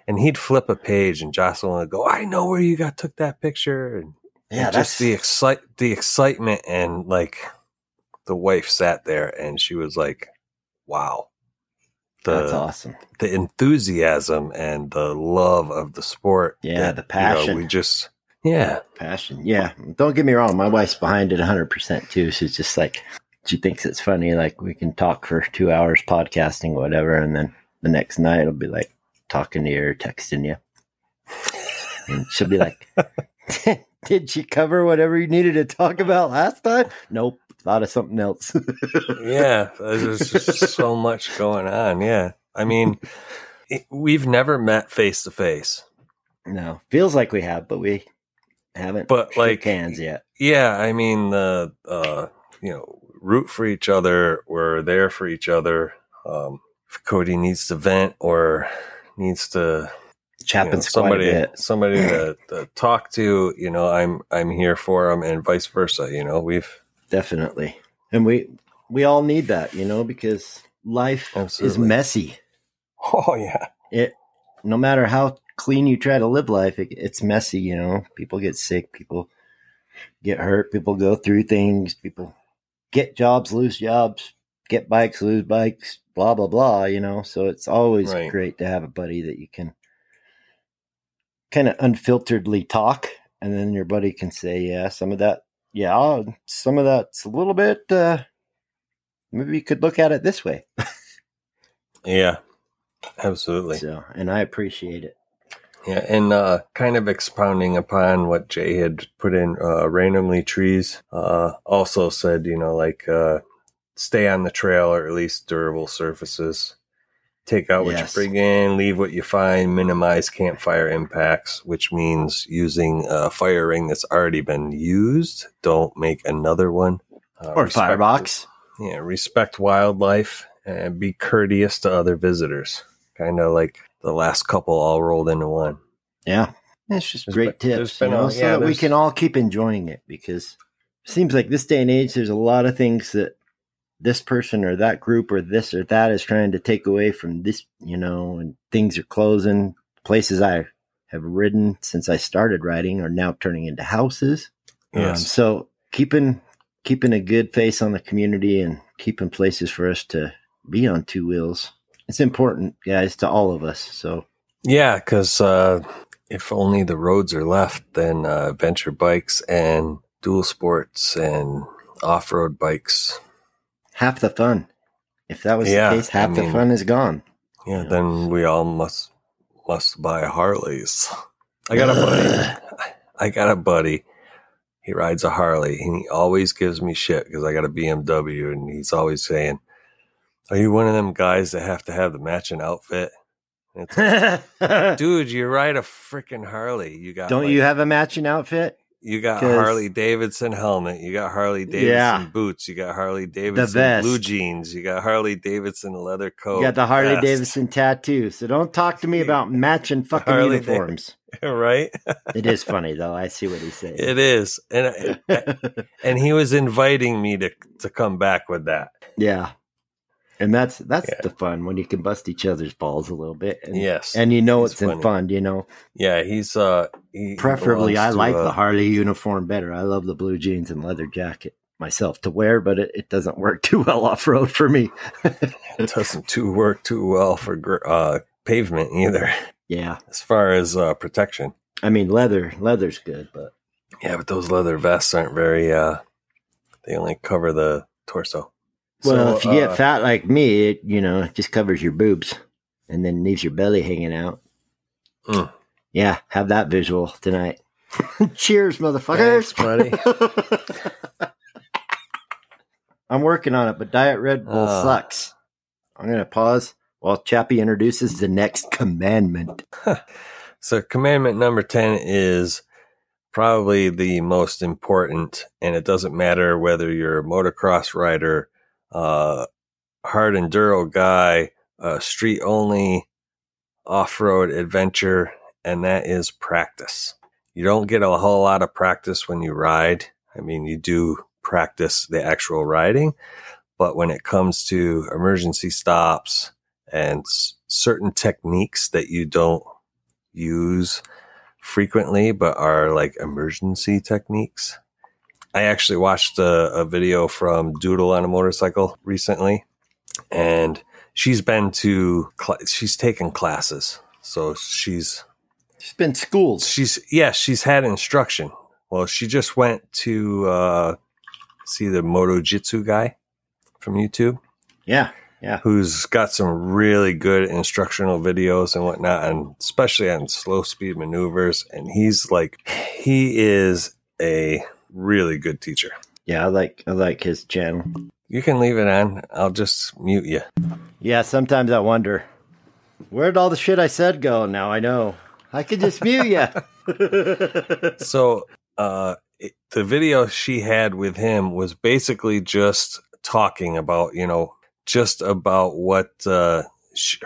And he'd flip a page and Jocelyn would go, I know where you got took that picture. And Yeah, and that's just the excite the excitement and like the wife sat there and she was like, "Wow, the That's awesome. the enthusiasm and the love of the sport. Yeah, that, the you know, passion. we just yeah, Passion. Yeah. Don't get me wrong. My wife's behind it 100% too. She's just like, she thinks it's funny. Like, we can talk for two hours podcasting, whatever. And then the next night, it'll be like talking to you or texting you. And she'll be like, *laughs* Did she cover whatever you needed to talk about last time? Nope. Thought of something else. *laughs* yeah. There's just so much going on. Yeah, I mean, it, we've never met face to face, no. Feels like we have, but we haven't but like hands yet. Yeah, I mean the uh, you know root for each other. We're there for each other. Um, if Cody needs to vent or needs to Which you know, happens quite a somebody somebody to, *clears throat* to talk to, you know, I'm I'm here for him, and vice versa. You know, we've Definitely. And we we all need that, you know, because life is messy. *laughs* oh yeah, It no matter how clean you try to live life, it, it's messy, you know. People get sick, people get hurt, people go through things, people get jobs, lose jobs, get bikes, lose bikes, blah blah blah, you know. So it's always Right. great to have a buddy that you can kind of unfilteredly talk and then your buddy can say, yeah, some of that yeah, some of that's a little bit uh maybe you could look at it this way. yeah, absolutely. So, and I appreciate it. Yeah, and uh, kind of expounding upon what Jay had put in, uh, randomly trees uh, also said, you know, like uh, stay on the trail or at least durable surfaces. Take out what Yes. you bring in, leave what you find, minimize campfire impacts, which means using a fire ring that's already been used. Don't make another one. Uh, Or respect- firebox. Yeah, respect wildlife and be courteous to other visitors. Kind of like the last couple all rolled into one. Yeah. It's just There's great been- tips, you know, a- so yeah, that we can all keep enjoying it because it seems like this day and age, there's a lot of things that this person or that group or this or that is trying to take away from this, you know, and things are closing. Places I have ridden since I started riding are now turning into houses. Um, so keeping keeping a good face on the community and keeping places for us to be on two wheels. It's important, guys, to all of us. So Yeah, because uh, if only the roads are left, then uh, venture bikes and dual sports and off road bikes. Half the fun. If that was Yeah, the case, half I the fun is gone. Yeah, then we all must must buy Harleys. *laughs* I got a buddy. I got a buddy. He rides a Harley, and he always gives me shit because I got a BMW, and he's always saying, "Are you one of them guys that have to have the matching outfit?" Like, *laughs* Dude, you ride a freaking Harley. You got Don't like, you have a matching outfit? You got Harley Davidson helmet. You got Harley Davidson Yeah. boots. You got Harley Davidson blue jeans. You got Harley Davidson leather coat. You got the Harley vest. Davidson tattoo. So don't talk to me *laughs* about matching fucking Harley uniforms. *laughs* right? *laughs* it is funny though. I see what he's saying. It is, and and he was inviting me to to come back with that. yeah. And that's that's Yeah. the fun when you can bust each other's balls a little bit. And, Yes, And you know It's it's in fun, you know. yeah. He's uh, he, Preferably, I like uh, the Harley uniform better. I love the blue jeans and leather jacket myself to wear, but it, it doesn't work *laughs* too well off road for me. It doesn't too work too well for uh pavement either, yeah, as far as uh protection. I mean leather, leather's good, but Yeah, but those leather vests aren't very. uh They only cover the torso. Well, So, if you uh, get fat like me, it you know it just covers your boobs and then leaves your belly hanging out. Mm. Yeah, have that visual tonight. *laughs* Cheers, motherfuckers, Thanks, *laughs* I'm working on it, but Diet Red Bull Uh. sucks. I'm gonna pause while Chappie introduces the next commandment. So, commandment number 10 is probably the most important, and it doesn't matter whether you're a motocross rider, uh, hard enduro guy, uh, street only, off road adventure, and that is practice. You don't get a whole lot of practice when you ride. I mean, you do practice the actual riding, but when it comes to emergency stops and s- certain techniques that you don't use frequently, but are like emergency techniques. I actually watched a, a video from Doodle on a motorcycle recently, and she's been to cl- she's taken classes, so she's She's been schooled. she's yeah she's had instruction. Well, she just went to uh, see the Moto Jitsu guy from YouTube. Yeah, yeah. who's got some really good instructional videos and whatnot, and especially on slow speed maneuvers. And he's like, he is a really good teacher. Yeah, I like I like his channel. You can leave it on. I'll just mute you. Yeah, sometimes I wonder where'd all the shit I said go. Now I know I could just mute you. *laughs* So, uh, it, the video she had with him was basically just talking about, you know, just about what uh, she,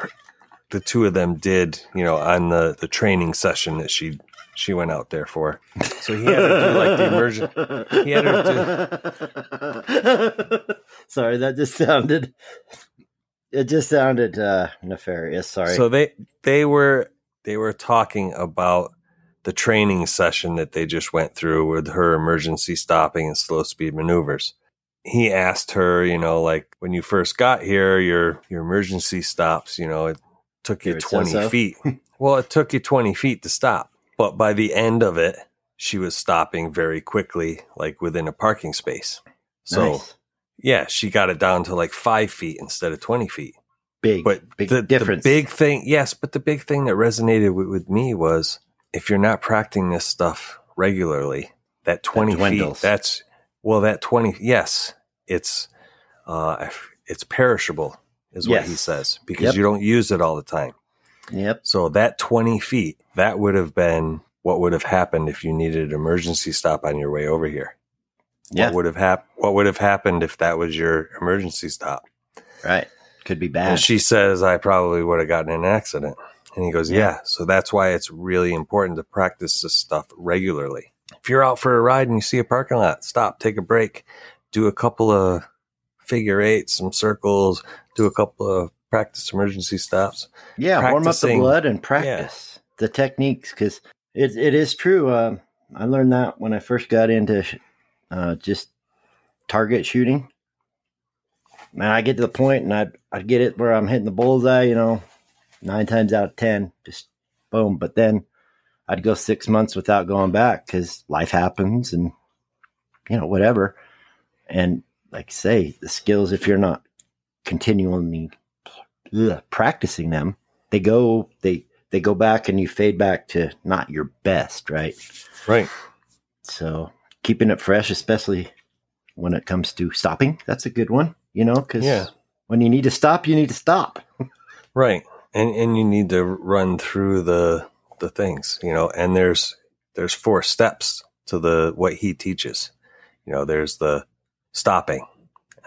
the two of them did, you know, on the the training session that she she went out there for. So he had to do like the immersion. He had her *laughs* Sorry, that just sounded. It just sounded uh, nefarious. Sorry. So they they were they were talking about the training session that they just went through with her emergency stopping and slow speed maneuvers. He asked her, you know, like when you first got here, your your emergency stops, you know, it took you They twenty so-so. feet. well, it took you twenty feet to stop, but by the end of it, she was stopping very quickly, like within a parking space. So Nice. yeah, she got it down to like five feet instead of twenty feet. big, But big the, difference. The big thing, yes, but the big thing that resonated with, with me was if you're not practicing this stuff regularly, that 20 feet, that's, well, that 20, yes, it's, uh, it's perishable is what he says because Yep. you don't use it all the time. Yep. So that 20 feet, that would have been what would have happened if you needed an emergency stop on your way over here. Yeah. What would have hap- What would have happened if that was your emergency stop? Right. Could be bad. And she says, I probably would have gotten in an accident. And he goes, Yeah. Yeah. So that's why it's really important to practice this stuff regularly. If you're out for a ride and you see a parking lot, stop, take a break, do a couple of figure eights, some circles, do a couple of practice emergency stops. yeah. Warm up the blood and practice the techniques because it, it is true. Um, I learned that when I first got into sh- uh, just target shooting. Man, I get to the point and I'd, I'd get it where I'm hitting the bullseye, you know, nine times out of 10, just boom. But then I'd go six months without going back because life happens and, you know, whatever. And like I say, the skills, if you're not continually ugh, practicing them, they go, they, they go back and you fade back to not your best, right? Right. So keeping it fresh, especially when it comes to stopping, that's a good one, you know, because Yeah. when you need to stop, you need to stop. *laughs* Right. And and you need to run through the the things, you know, and there's there's four steps to the what he teaches. You know, there's the stopping,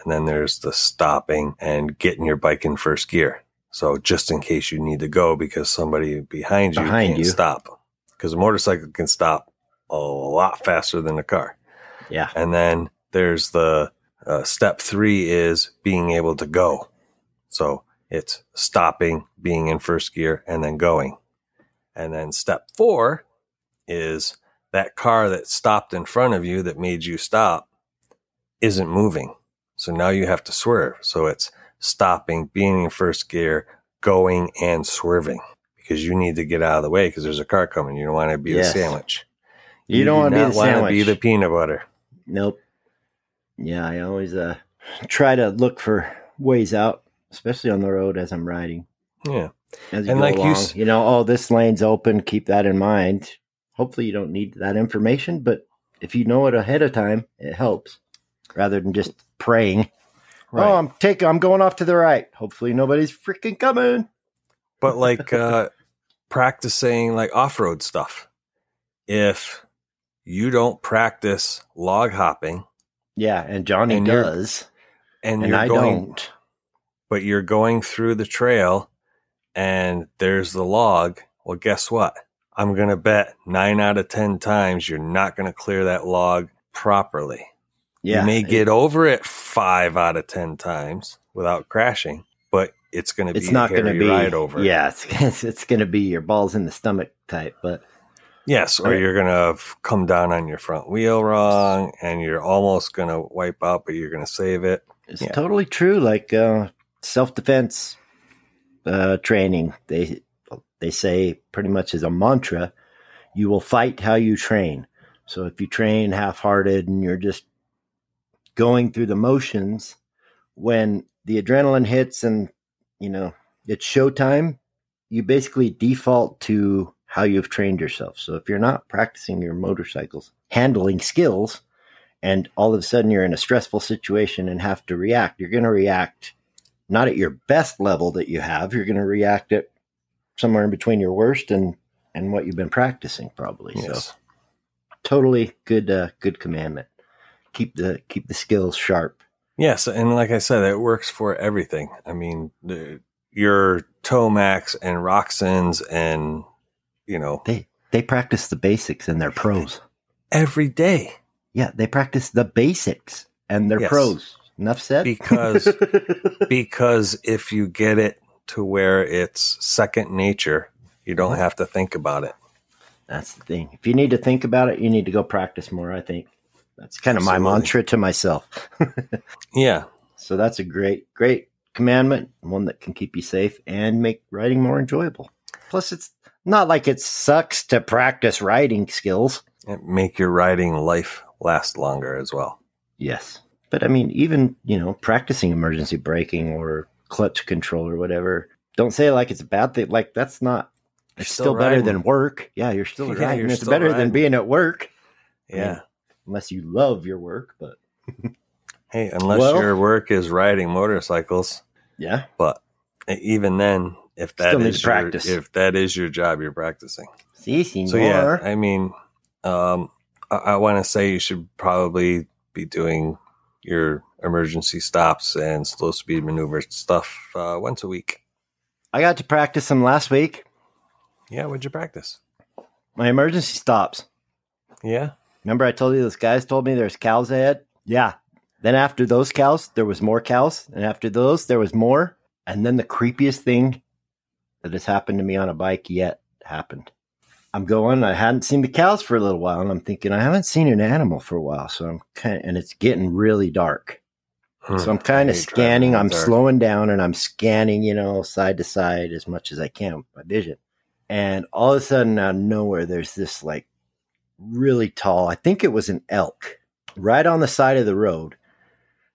and then there's the stopping and getting your bike in first gear. So just in case you need to go because somebody behind you Behind can't you. stop. Because a motorcycle can stop a lot faster than a car. Yeah. And then there's the uh, step three is being able to go. So it's stopping, being in first gear, and then going. And then step four is that car that stopped in front of you that made you stop isn't moving. So now you have to swerve. So it's stopping, being in first gear, going, and swerving because you need to get out of the way because there's a car coming. You don't want to be Yes. the sandwich. You, don't want to be the sandwich. be the peanut butter. Nope. Yeah, I always uh, try to look for ways out, especially on the road as I'm riding. Yeah. As you And go like you along, s- you know, oh, this lane's open. Keep that in mind. Hopefully, you don't need that information, but if you know it ahead of time, it helps rather than just praying. Oh, I'm taking. I'm going off to the right. Hopefully, nobody's freaking coming. but like *laughs* uh practicing like off-road stuff if you don't practice log hopping Yeah, and Johnny And does, and, and you're I going don't. but you're going through the trail and there's the log well guess what i'm gonna bet nine out of ten times you're not gonna clear that log properly Yeah, you may get over it five out of ten times without crashing but it's gonna be it's not going to to be ride over Yeah, it's *laughs* it's, it's going to be your balls in the stomach type. But Yes, or Right. you're gonna f- come down on your front wheel wrong, and you're almost gonna wipe out, but you're gonna save it. it's Yeah. totally true. Like uh, self defense, uh, training, they they say pretty much as a mantra, you will fight how you train. So if you train half-hearted and you're just going through the motions, when the adrenaline hits and you know it's showtime, you basically default to how you've trained yourself. So if you're not practicing your motorcycles handling skills, and all of a sudden you're in a stressful situation and have to react, you're going to react not at your best level that you have. You're going to react at somewhere in between your worst and and what you've been practicing, probably. Yes. So totally good, uh, good commandment. Keep the keep the skills sharp. Yes, and like I said, it works for everything. I mean, the, your Tomacs and Roczens and you know They they practice the basics and they're pros. every day Yeah, they practice the basics and they're Yes. pros. Enough said. because *laughs* because if you get it to where it's second nature, you don't uh-huh. have to think about it. That's the thing. If you need to think about it, you need to go practice more. I think that's kind of my mantra to myself. *laughs* Yeah, So that's a great, great commandment, one that can keep you safe and make riding more enjoyable. Plus, it's not like it sucks to practice riding skills. and make your riding life last longer as well. Yes. But I mean, even, you know, practicing emergency braking or clutch control or whatever, don't say like it's a bad thing. Like, that's not, it's still, better than work. Yeah, you're still *laughs* Yeah, riding. you're it's still better than being at work. Yeah. Unless you love your work. But *laughs* Hey, unless Well- your work is riding motorcycles, yeah, but even then, if that is your, practice. if that is your job, you're practicing. see, senor. So yeah, I mean, um, I, I want to say you should probably be doing your emergency stops and slow speed maneuver stuff uh, once a week. I got to practice them last week. Yeah, what'd you practice? My emergency stops. Yeah, Remember, I told you those guys told me there's cows ahead? Yeah. Then after those cows, there was more cows. And after those, there was more. And then the creepiest thing that has happened to me on a bike yet happened. I'm going, I hadn't seen the cows for a little while. And I'm thinking, I haven't seen an animal for a while. So I'm kind of, and it's getting really dark. So I'm kind of scanning. I'm slowing down and I'm scanning, you know, side to side as much as I can with my vision. And all of a sudden, out of nowhere, there's this like really tall, I think it was an elk, right on the side of the road.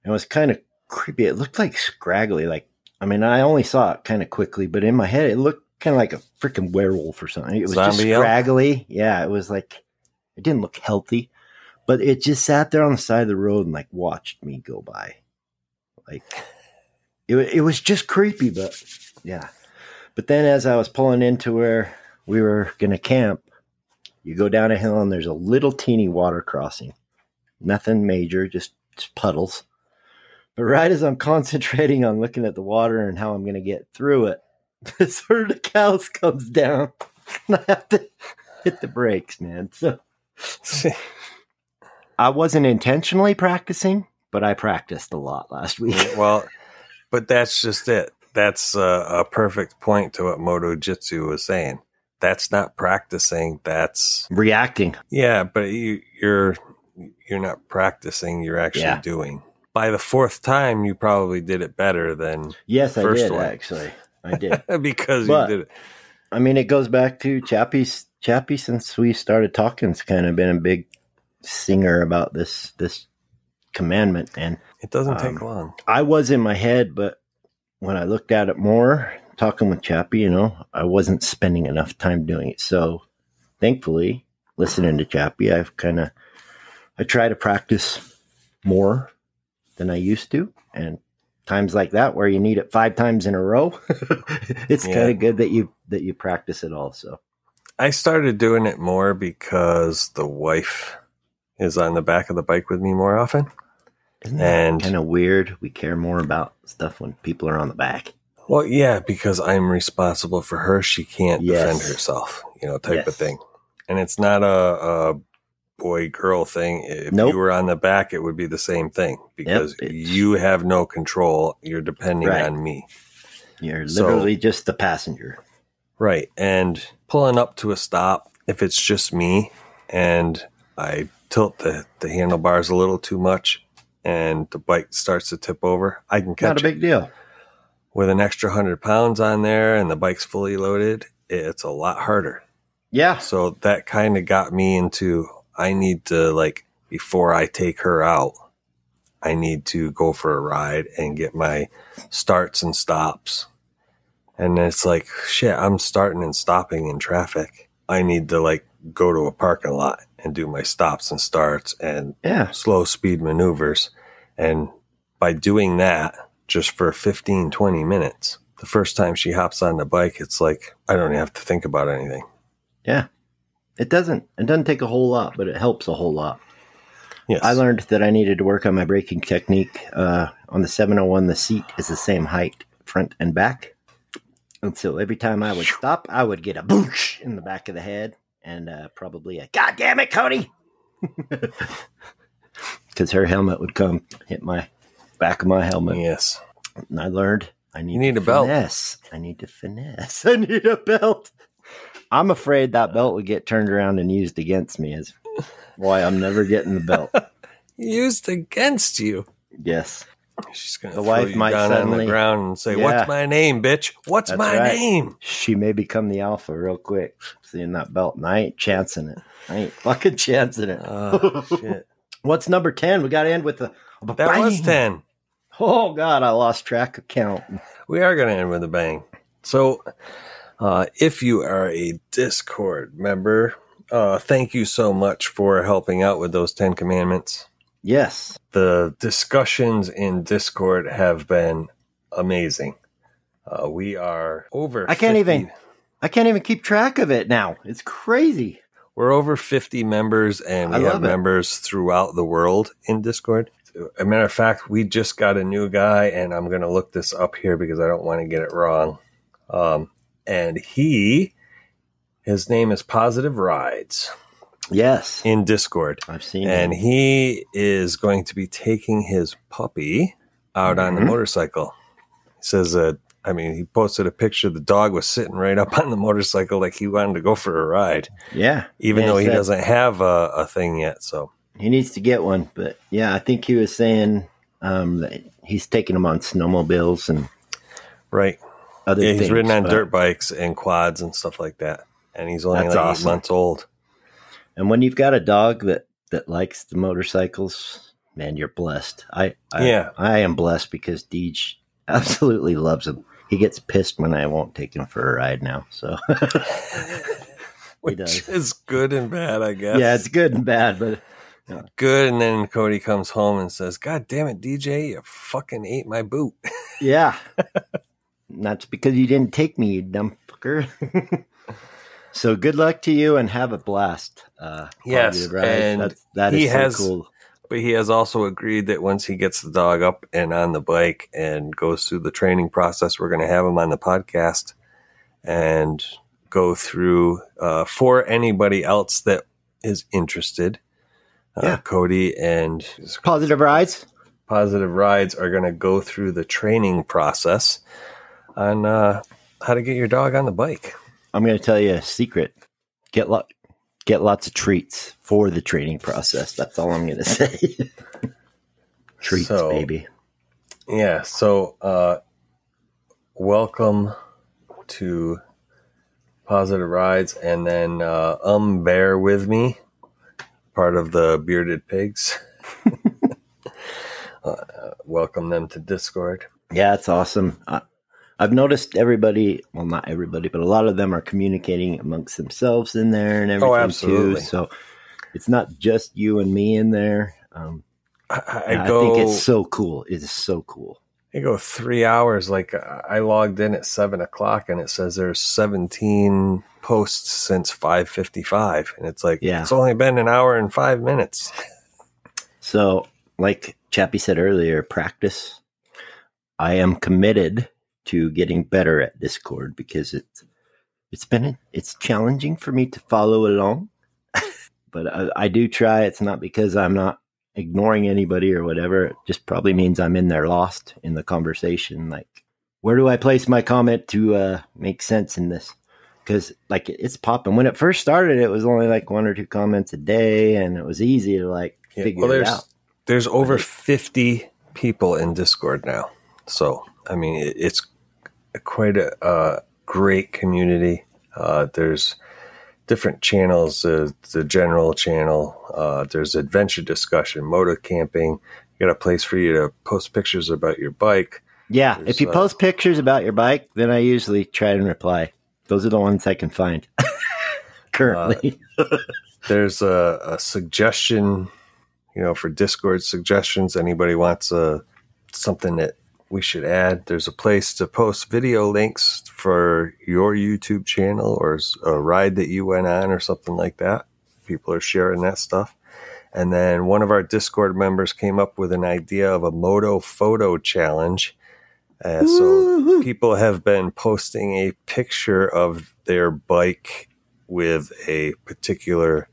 And it was kind of creepy. It looked like scraggly. Like, I mean, I only saw it kind of quickly, but in my head, it looked kind of like a freaking werewolf or something. It was just Zombie elk? scraggly. Yeah, it was like, it didn't look healthy, but it just sat there on the side of the road and like watched me go by. Like, it, it was just creepy, but yeah. But then as I was pulling into where we were going to camp, you go down a hill and there's a little teeny water crossing. Nothing major, just, just puddles. But right as I'm *laughs* concentrating on looking at the water and how I'm going to get through it, *laughs* this herd of cows comes down. And *laughs* I have to hit the brakes, man. So I wasn't intentionally practicing, but I practiced a lot last week. well, but that's just it. That's a, a perfect point to what Moto Jitsu was saying. That's not practicing. That's Reacting. yeah, but you, you're you're not practicing. You're actually Yeah. doing. By the fourth time, you probably did it better than Yes, I First did, one. actually. I did. *laughs* because But- you did it. I mean, it goes back to Chappie. Chappie, since we started talking, has kind of been a big singer about this this commandment, and It doesn't take Um, long. I was in my head, but when I looked at it more, talking with Chappie, you know, I wasn't spending enough time doing it. So, thankfully, listening to Chappie, I've kind of I try to practice more than I used to, and times like that where you need it five times in a row, *laughs* it's Yeah. kind of good that you that you practice it also. I started doing it more because the wife is on the back of the bike with me more often. Isn't And- that kind of weird? We care more about stuff when people are on the back. Well, yeah, because I'm responsible for her. She can't defend herself, you know, type of thing. And it's not a, a boy girl thing. If Nope. you were on the back, it would be the same thing because it's- you have no control. You're depending Right. on me. You're So- literally just the passenger. Right. And pulling up to a stop, if it's just me and I tilt the, the handlebars a little too much and the bike starts to tip over, I can catch Not a it. big deal. With an extra hundred pounds on there and the bike's fully loaded, it's a lot harder. Yeah. So that kind of got me into I need to like before I take her out, I need to go for a ride and get my starts and stops. And it's like, shit, I'm starting and stopping in traffic. I need to like go to a parking lot and do my stops and starts and Yeah. slow speed maneuvers. And by doing that just for 15, 20 minutes, the first time she hops on the bike, it's like, I don't have to think about anything. Yeah. It doesn't it doesn't take a whole lot, but it helps a whole lot. Yes. I learned that I needed to work on my braking technique. Uh, on the 701, the seat is the same height, front and back. And so every time I would stop, I would get a boosh in the back of the head and uh, probably a God damn it, Cody! *laughs* Because her helmet would come hit my back of my helmet. Yes. And I learned I need, You need a belt. finesse. I need to finesse. *laughs* I need a belt. I'm afraid that belt would get turned around and used against me. Is why I'm never getting the belt. *laughs* Used against you. Yes. She's gonna The wife might down on the ground and say, Yeah. "What's my name, bitch? What's That's my right. name?" She may become the alpha real quick, seeing that belt, and I ain't chancing it. I ain't fucking chancing it. Oh shit! *laughs* What's number ten? We got to end with the. That was ten. Oh God, I lost track of count. We are going to end with a bang. So, uh, if you are a Discord member, uh, thank you so much for helping out with those Ten Commandments. Yes, The discussions in Discord have been amazing. Uh, we are over. I can't 50 even- I can't even keep track of it now. It's crazy. We're over 50 members, and we have it. members throughout the world in Discord. A matter of fact, we just got a new guy, and I'm going to look this up here because I don't want to get it wrong. Um, and he, his name is Positive Rides Yes, in Discord, I've seen and it. he is going to be taking his puppy out on the Mhm. motorcycle. He says, uh, I mean, he posted a picture. The dog was sitting right up on the motorcycle, like he wanted to go for a ride Yeah, even Yeah, though he said- doesn't have a, a thing yet. So he needs to get one. But yeah, I think he was saying um, that he's taking them on snowmobiles and right, other yeah, things. he's ridden on but- dirt bikes and quads and stuff like that, and he's only like awesome. eight months old. And when you've got a dog that that likes the motorcycles, man, you're blessed. I, I Yeah. I am blessed because Deej absolutely loves them. He gets pissed when I won't take him for a ride now. So *laughs* *laughs* Which is good and bad, I guess. yeah, it's good and bad, but good. And then Cody comes home and says, "God damn it, DJ, you fucking ate my boot." *laughs* yeah, that's because you didn't take me, you dumb fucker. *laughs* so good luck to you and have a blast. Uh, Yes, and That's, that he is so has- cool. But he has also agreed that once he gets the dog up and on the bike and goes through the training process, we're going to have him on the podcast and go through uh, for anybody else that is interested. Uh, Yeah. Cody and Positive rides. Positive Rides are going to go through the training process on uh, how to get your dog on the bike. I'm going to tell you a secret. Get lo- get lots of treats for the training process. That's all I'm going *laughs* to say. treats, So- baby. Yeah. So, uh, welcome to Positive Rides, and then uh, um, bear with me, part of the Bearded Pigs. *laughs* uh, welcome them to Discord. Yeah, it's awesome. I, I've noticed everybody, well, not everybody, but a lot of them are communicating amongst themselves in there and everything Oh, absolutely. too. So it's not just you and me in there. Um, I, I, and I go. think it's so cool. It is so cool. Go three hours. Like uh, I logged in at seven o'clock, and it says there's 17 posts since 5:55, and it's like Yeah. it's only been an hour and five minutes. So, like Chappie said earlier, practice. I am committed to getting better at Discord because it's it's been it's challenging for me to follow along, *laughs* but I, I do try. It's not because I'm not ignoring anybody or whatever. It just probably means I'm in there lost in the conversation. Like, where do I place my comment to uh, make sense in this? Because like it's popping. When it first started, it was only like one or two comments a day, and it was easy to like Yeah, figure well, it there's out. there's over Right. 50 people in Discord now, so I mean it, it's quite a, a great community. Uh, there's different channels. Uh, the general channel. Uh, there's adventure discussion, motor camping. You got a place for you to post pictures about your bike. Yeah, There's, if you uh, post pictures about your bike, then I usually try and reply. Those are the ones I can find *laughs* currently. There's a, a suggestion, you know, for Discord suggestions. Anybody wants a something that we should add? There's a place to post video links for your YouTube channel or a ride that you went on or something like that. People are sharing that stuff. And then one of our Discord members came up with an idea of a moto photo challenge. Uh, so people have been posting a picture of their bike with a particular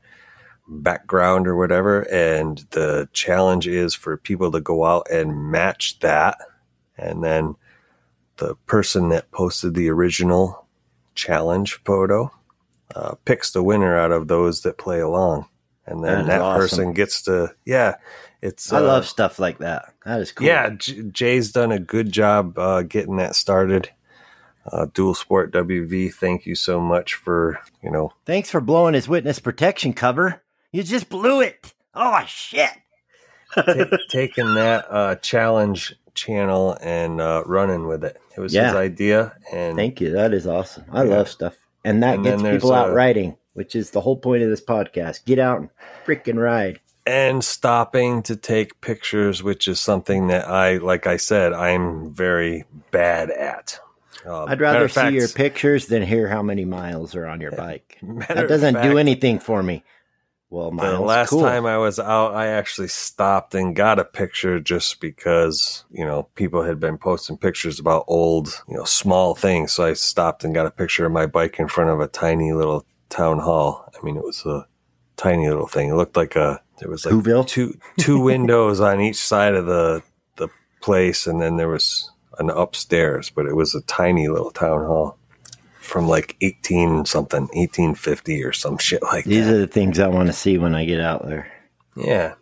background or whatever and the challenge is for people to go out and match that and then the person that posted the original challenge photo uh, picks the winner out of those that play along and then is that, awesome. person gets to yeah it's I uh, love stuff like that. That is cool. yeah, J- Jay's done a good job uh, getting that started. Uh, Dual Sport WV, thank you so much for you know Thanks for blowing his witness protection cover. You just blew it. Oh shit. ta- taking that uh, challenge channel and uh, running with it. It was his Yeah. idea, and Thank you. That is awesome. I Yeah. love stuff. And that And gets people out uh, riding, which is the whole point of this podcast. Get out and freaking ride. and stopping to take pictures, which is something that I, like I said, I'm very bad at. Uh, I'd rather see fact- your pictures than hear how many miles are on your bike. That doesn't fact, do anything for me. Well, The last cool. time I was out, I actually stopped and got a picture just because, you know, people had been posting pictures about old, you know, small things. So I stopped and got a picture of my bike in front of a tiny little town hall. I mean, it was a tiny little thing. It looked like a, there was like Whoville? two, *laughs* two windows on each side of the, the place. And then there was an upstairs, but it was a tiny little town hall from like 18 something, 1850 or some shit like These that. These are the things I want to see when I get out there. Yeah.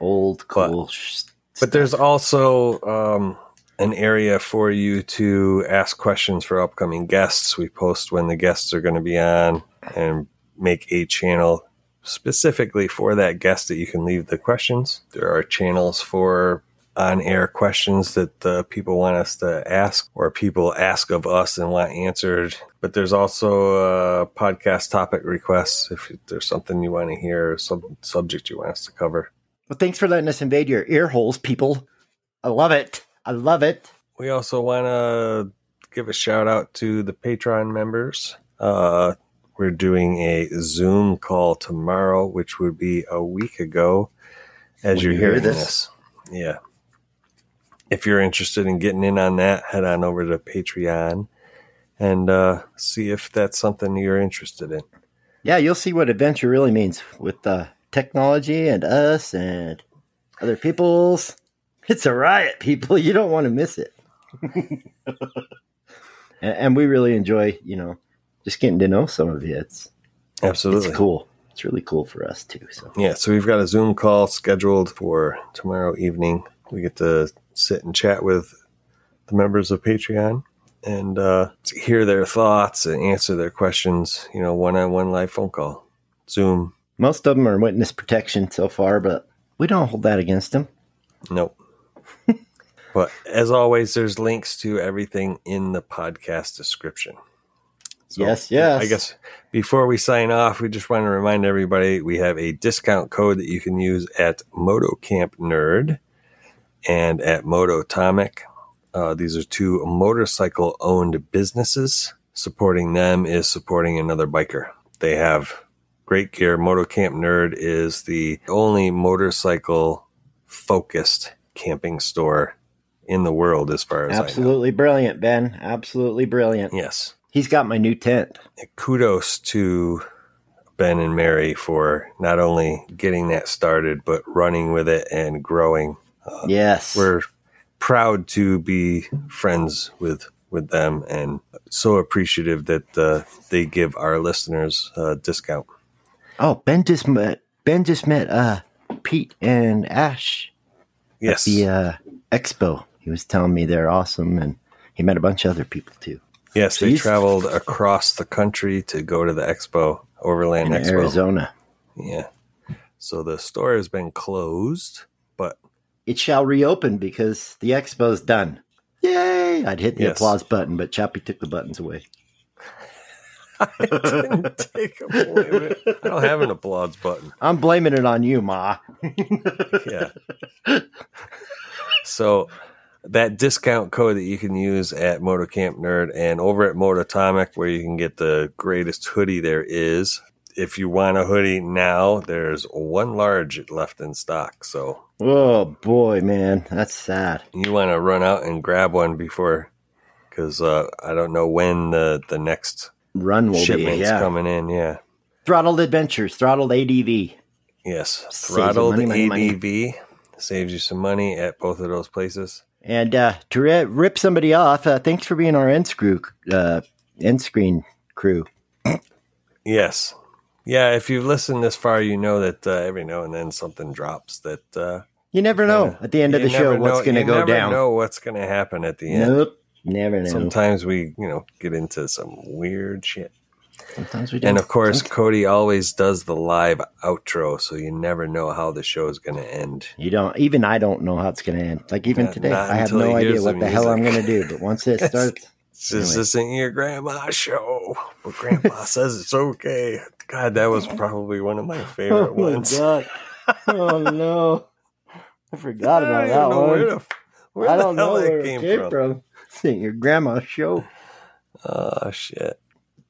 Old, But- cool. sh- But there's also um, an area for you to ask questions for upcoming guests. We post when the guests are going to be on and make a channel specifically for that guest that you can leave the questions. There are channels for on air questions that the people want us to ask or people ask of us and want answered. But there's also uh, podcast topic requests if there's something you want to hear or some subject you want us to cover. Well, thanks for letting us invade your ear holes, people. I love it. I love it. We also want to give a shout out to the Patreon members. Uh, we're doing a Zoom call tomorrow, which would be a week ago as you're hear this. this. Yeah. If you're interested in getting in on that, head on over to Patreon and uh, see if that's something you're interested in. Yeah, you'll see what adventure really means with uh, technology and us and other people's. It's a riot, people. You don't want to miss it. *laughs* and, and we really enjoy, you know, just getting to know some of you. It's Absolutely. it's cool. It's really cool for us too. So Yeah, so we've got a Zoom call scheduled for tomorrow evening. We get to sit and chat with the members of Patreon and uh, hear their thoughts and answer their questions. You know, one on one live phone call, Zoom. most of them are witness protection so far, but we don't hold that against them. Nope. *laughs* but as always, there's links to everything in the podcast description. So, Yes, yes. I guess before we sign off, we just want to remind everybody we have a discount code that you can use at MotoCamp Nerd and at Mototomic. Uh, these are two motorcycle owned businesses. Supporting them is supporting another biker. They have great gear. Moto Camp Nerd is the only motorcycle focused camping store in the world, as far as Absolutely brilliant, Ben. Absolutely brilliant. Yes. He's got my new tent. kudos to Ben and Mary for not only getting that started, but running with it and growing. Yes. We're proud to be friends with with them and so appreciative that uh, they give our listeners a discount. oh, Ben just met Ben just met uh Pete and Ash Yes. at the uh, expo. He was telling me they're awesome and he met a bunch of other people too. Yes, they traveled across the country to go to the expo, Overland In Expo. Arizona. Yeah. So the store has been closed, It shall reopen because the expo's done. Yay! I'd hit the Yes. applause button, but Choppy took the buttons away. *laughs* I didn't take a blame. I don't have an applause button. I'm blaming it on you, Ma. Yeah. So that discount code that you can use at Motocamp Nerd and over at Mototomic, where you can get the greatest hoodie there is. If you want a hoodie now, there's one large left in stock. So Oh boy, man, that's sad. you want to run out and grab one before, because uh, I don't know when the the next Run will be shipment's yeah. coming in. Yeah. Throttled Adventures, Throttled ADV. Yes. Saves Throttled money, money, ADV saves you some money at both of those places. And uh, to ri- rip somebody off, uh, thanks for being our end screw, uh, end screen crew. Yes. Yeah, if you've listened this far, you know that uh, every now and then something drops that uh, You never know at the end of the show what's going to go never down. know what's going to happen at the end. Nope, never know. Sometimes we, you know, get into some weird shit. Sometimes we do. And of course, Cody always does the live outro, so you never know how the show is going to end. you don't. Even I don't know how it's going to end. Like even Not- today, not I have no idea what the the hell I'm going to do. But once it *laughs* starts, This Anyway. isn't your grandma's show, but Grandpa *laughs* says it's okay. God, that was probably one of my favorite ones. oh my ones. god, oh *laughs* no, I forgot I about don't that know one. Where the, where I the don't hell know that where came, it came from. from. This your grandma's show. Oh shit!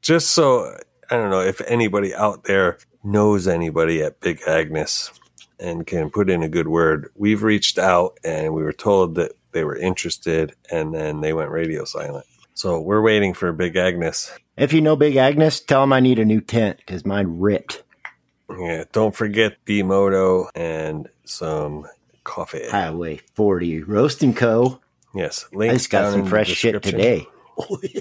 Just so I don't know if anybody out there knows anybody at Big Agnes and can put in a good word. We've reached out and we were told that they were interested, and then they went radio silent. So we're waiting for Big Agnes. If you know Big Agnes, tell him I need a new tent because mine ripped. Yeah, don't forget the Moto and some coffee. Highway 40 Roasting Co. Yes, I links just got down some fresh shit today. *laughs* Oh yeah,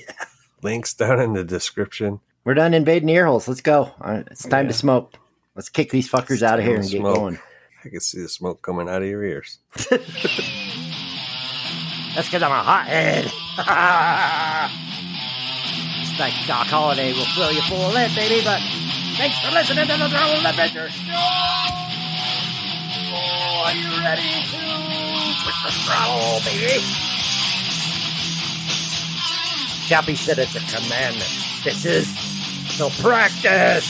links down in the description. We're done invading ear holes. Let's go. Right, it's time to smoke. Let's kick these fuckers It's out of here and get going. I can see the smoke coming out of your ears. *laughs* That's because I'm a hothead. *laughs* Like Doc Holliday will fill you full of baby, but thanks for listening to the Throttle Adventure Show. Oh, are you ready to twist the throttle, baby? Chappie said it's a commandment, This is So practice.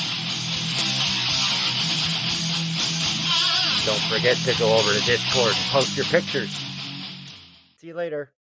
Don't forget to go over to Discord and post your pictures. See you later.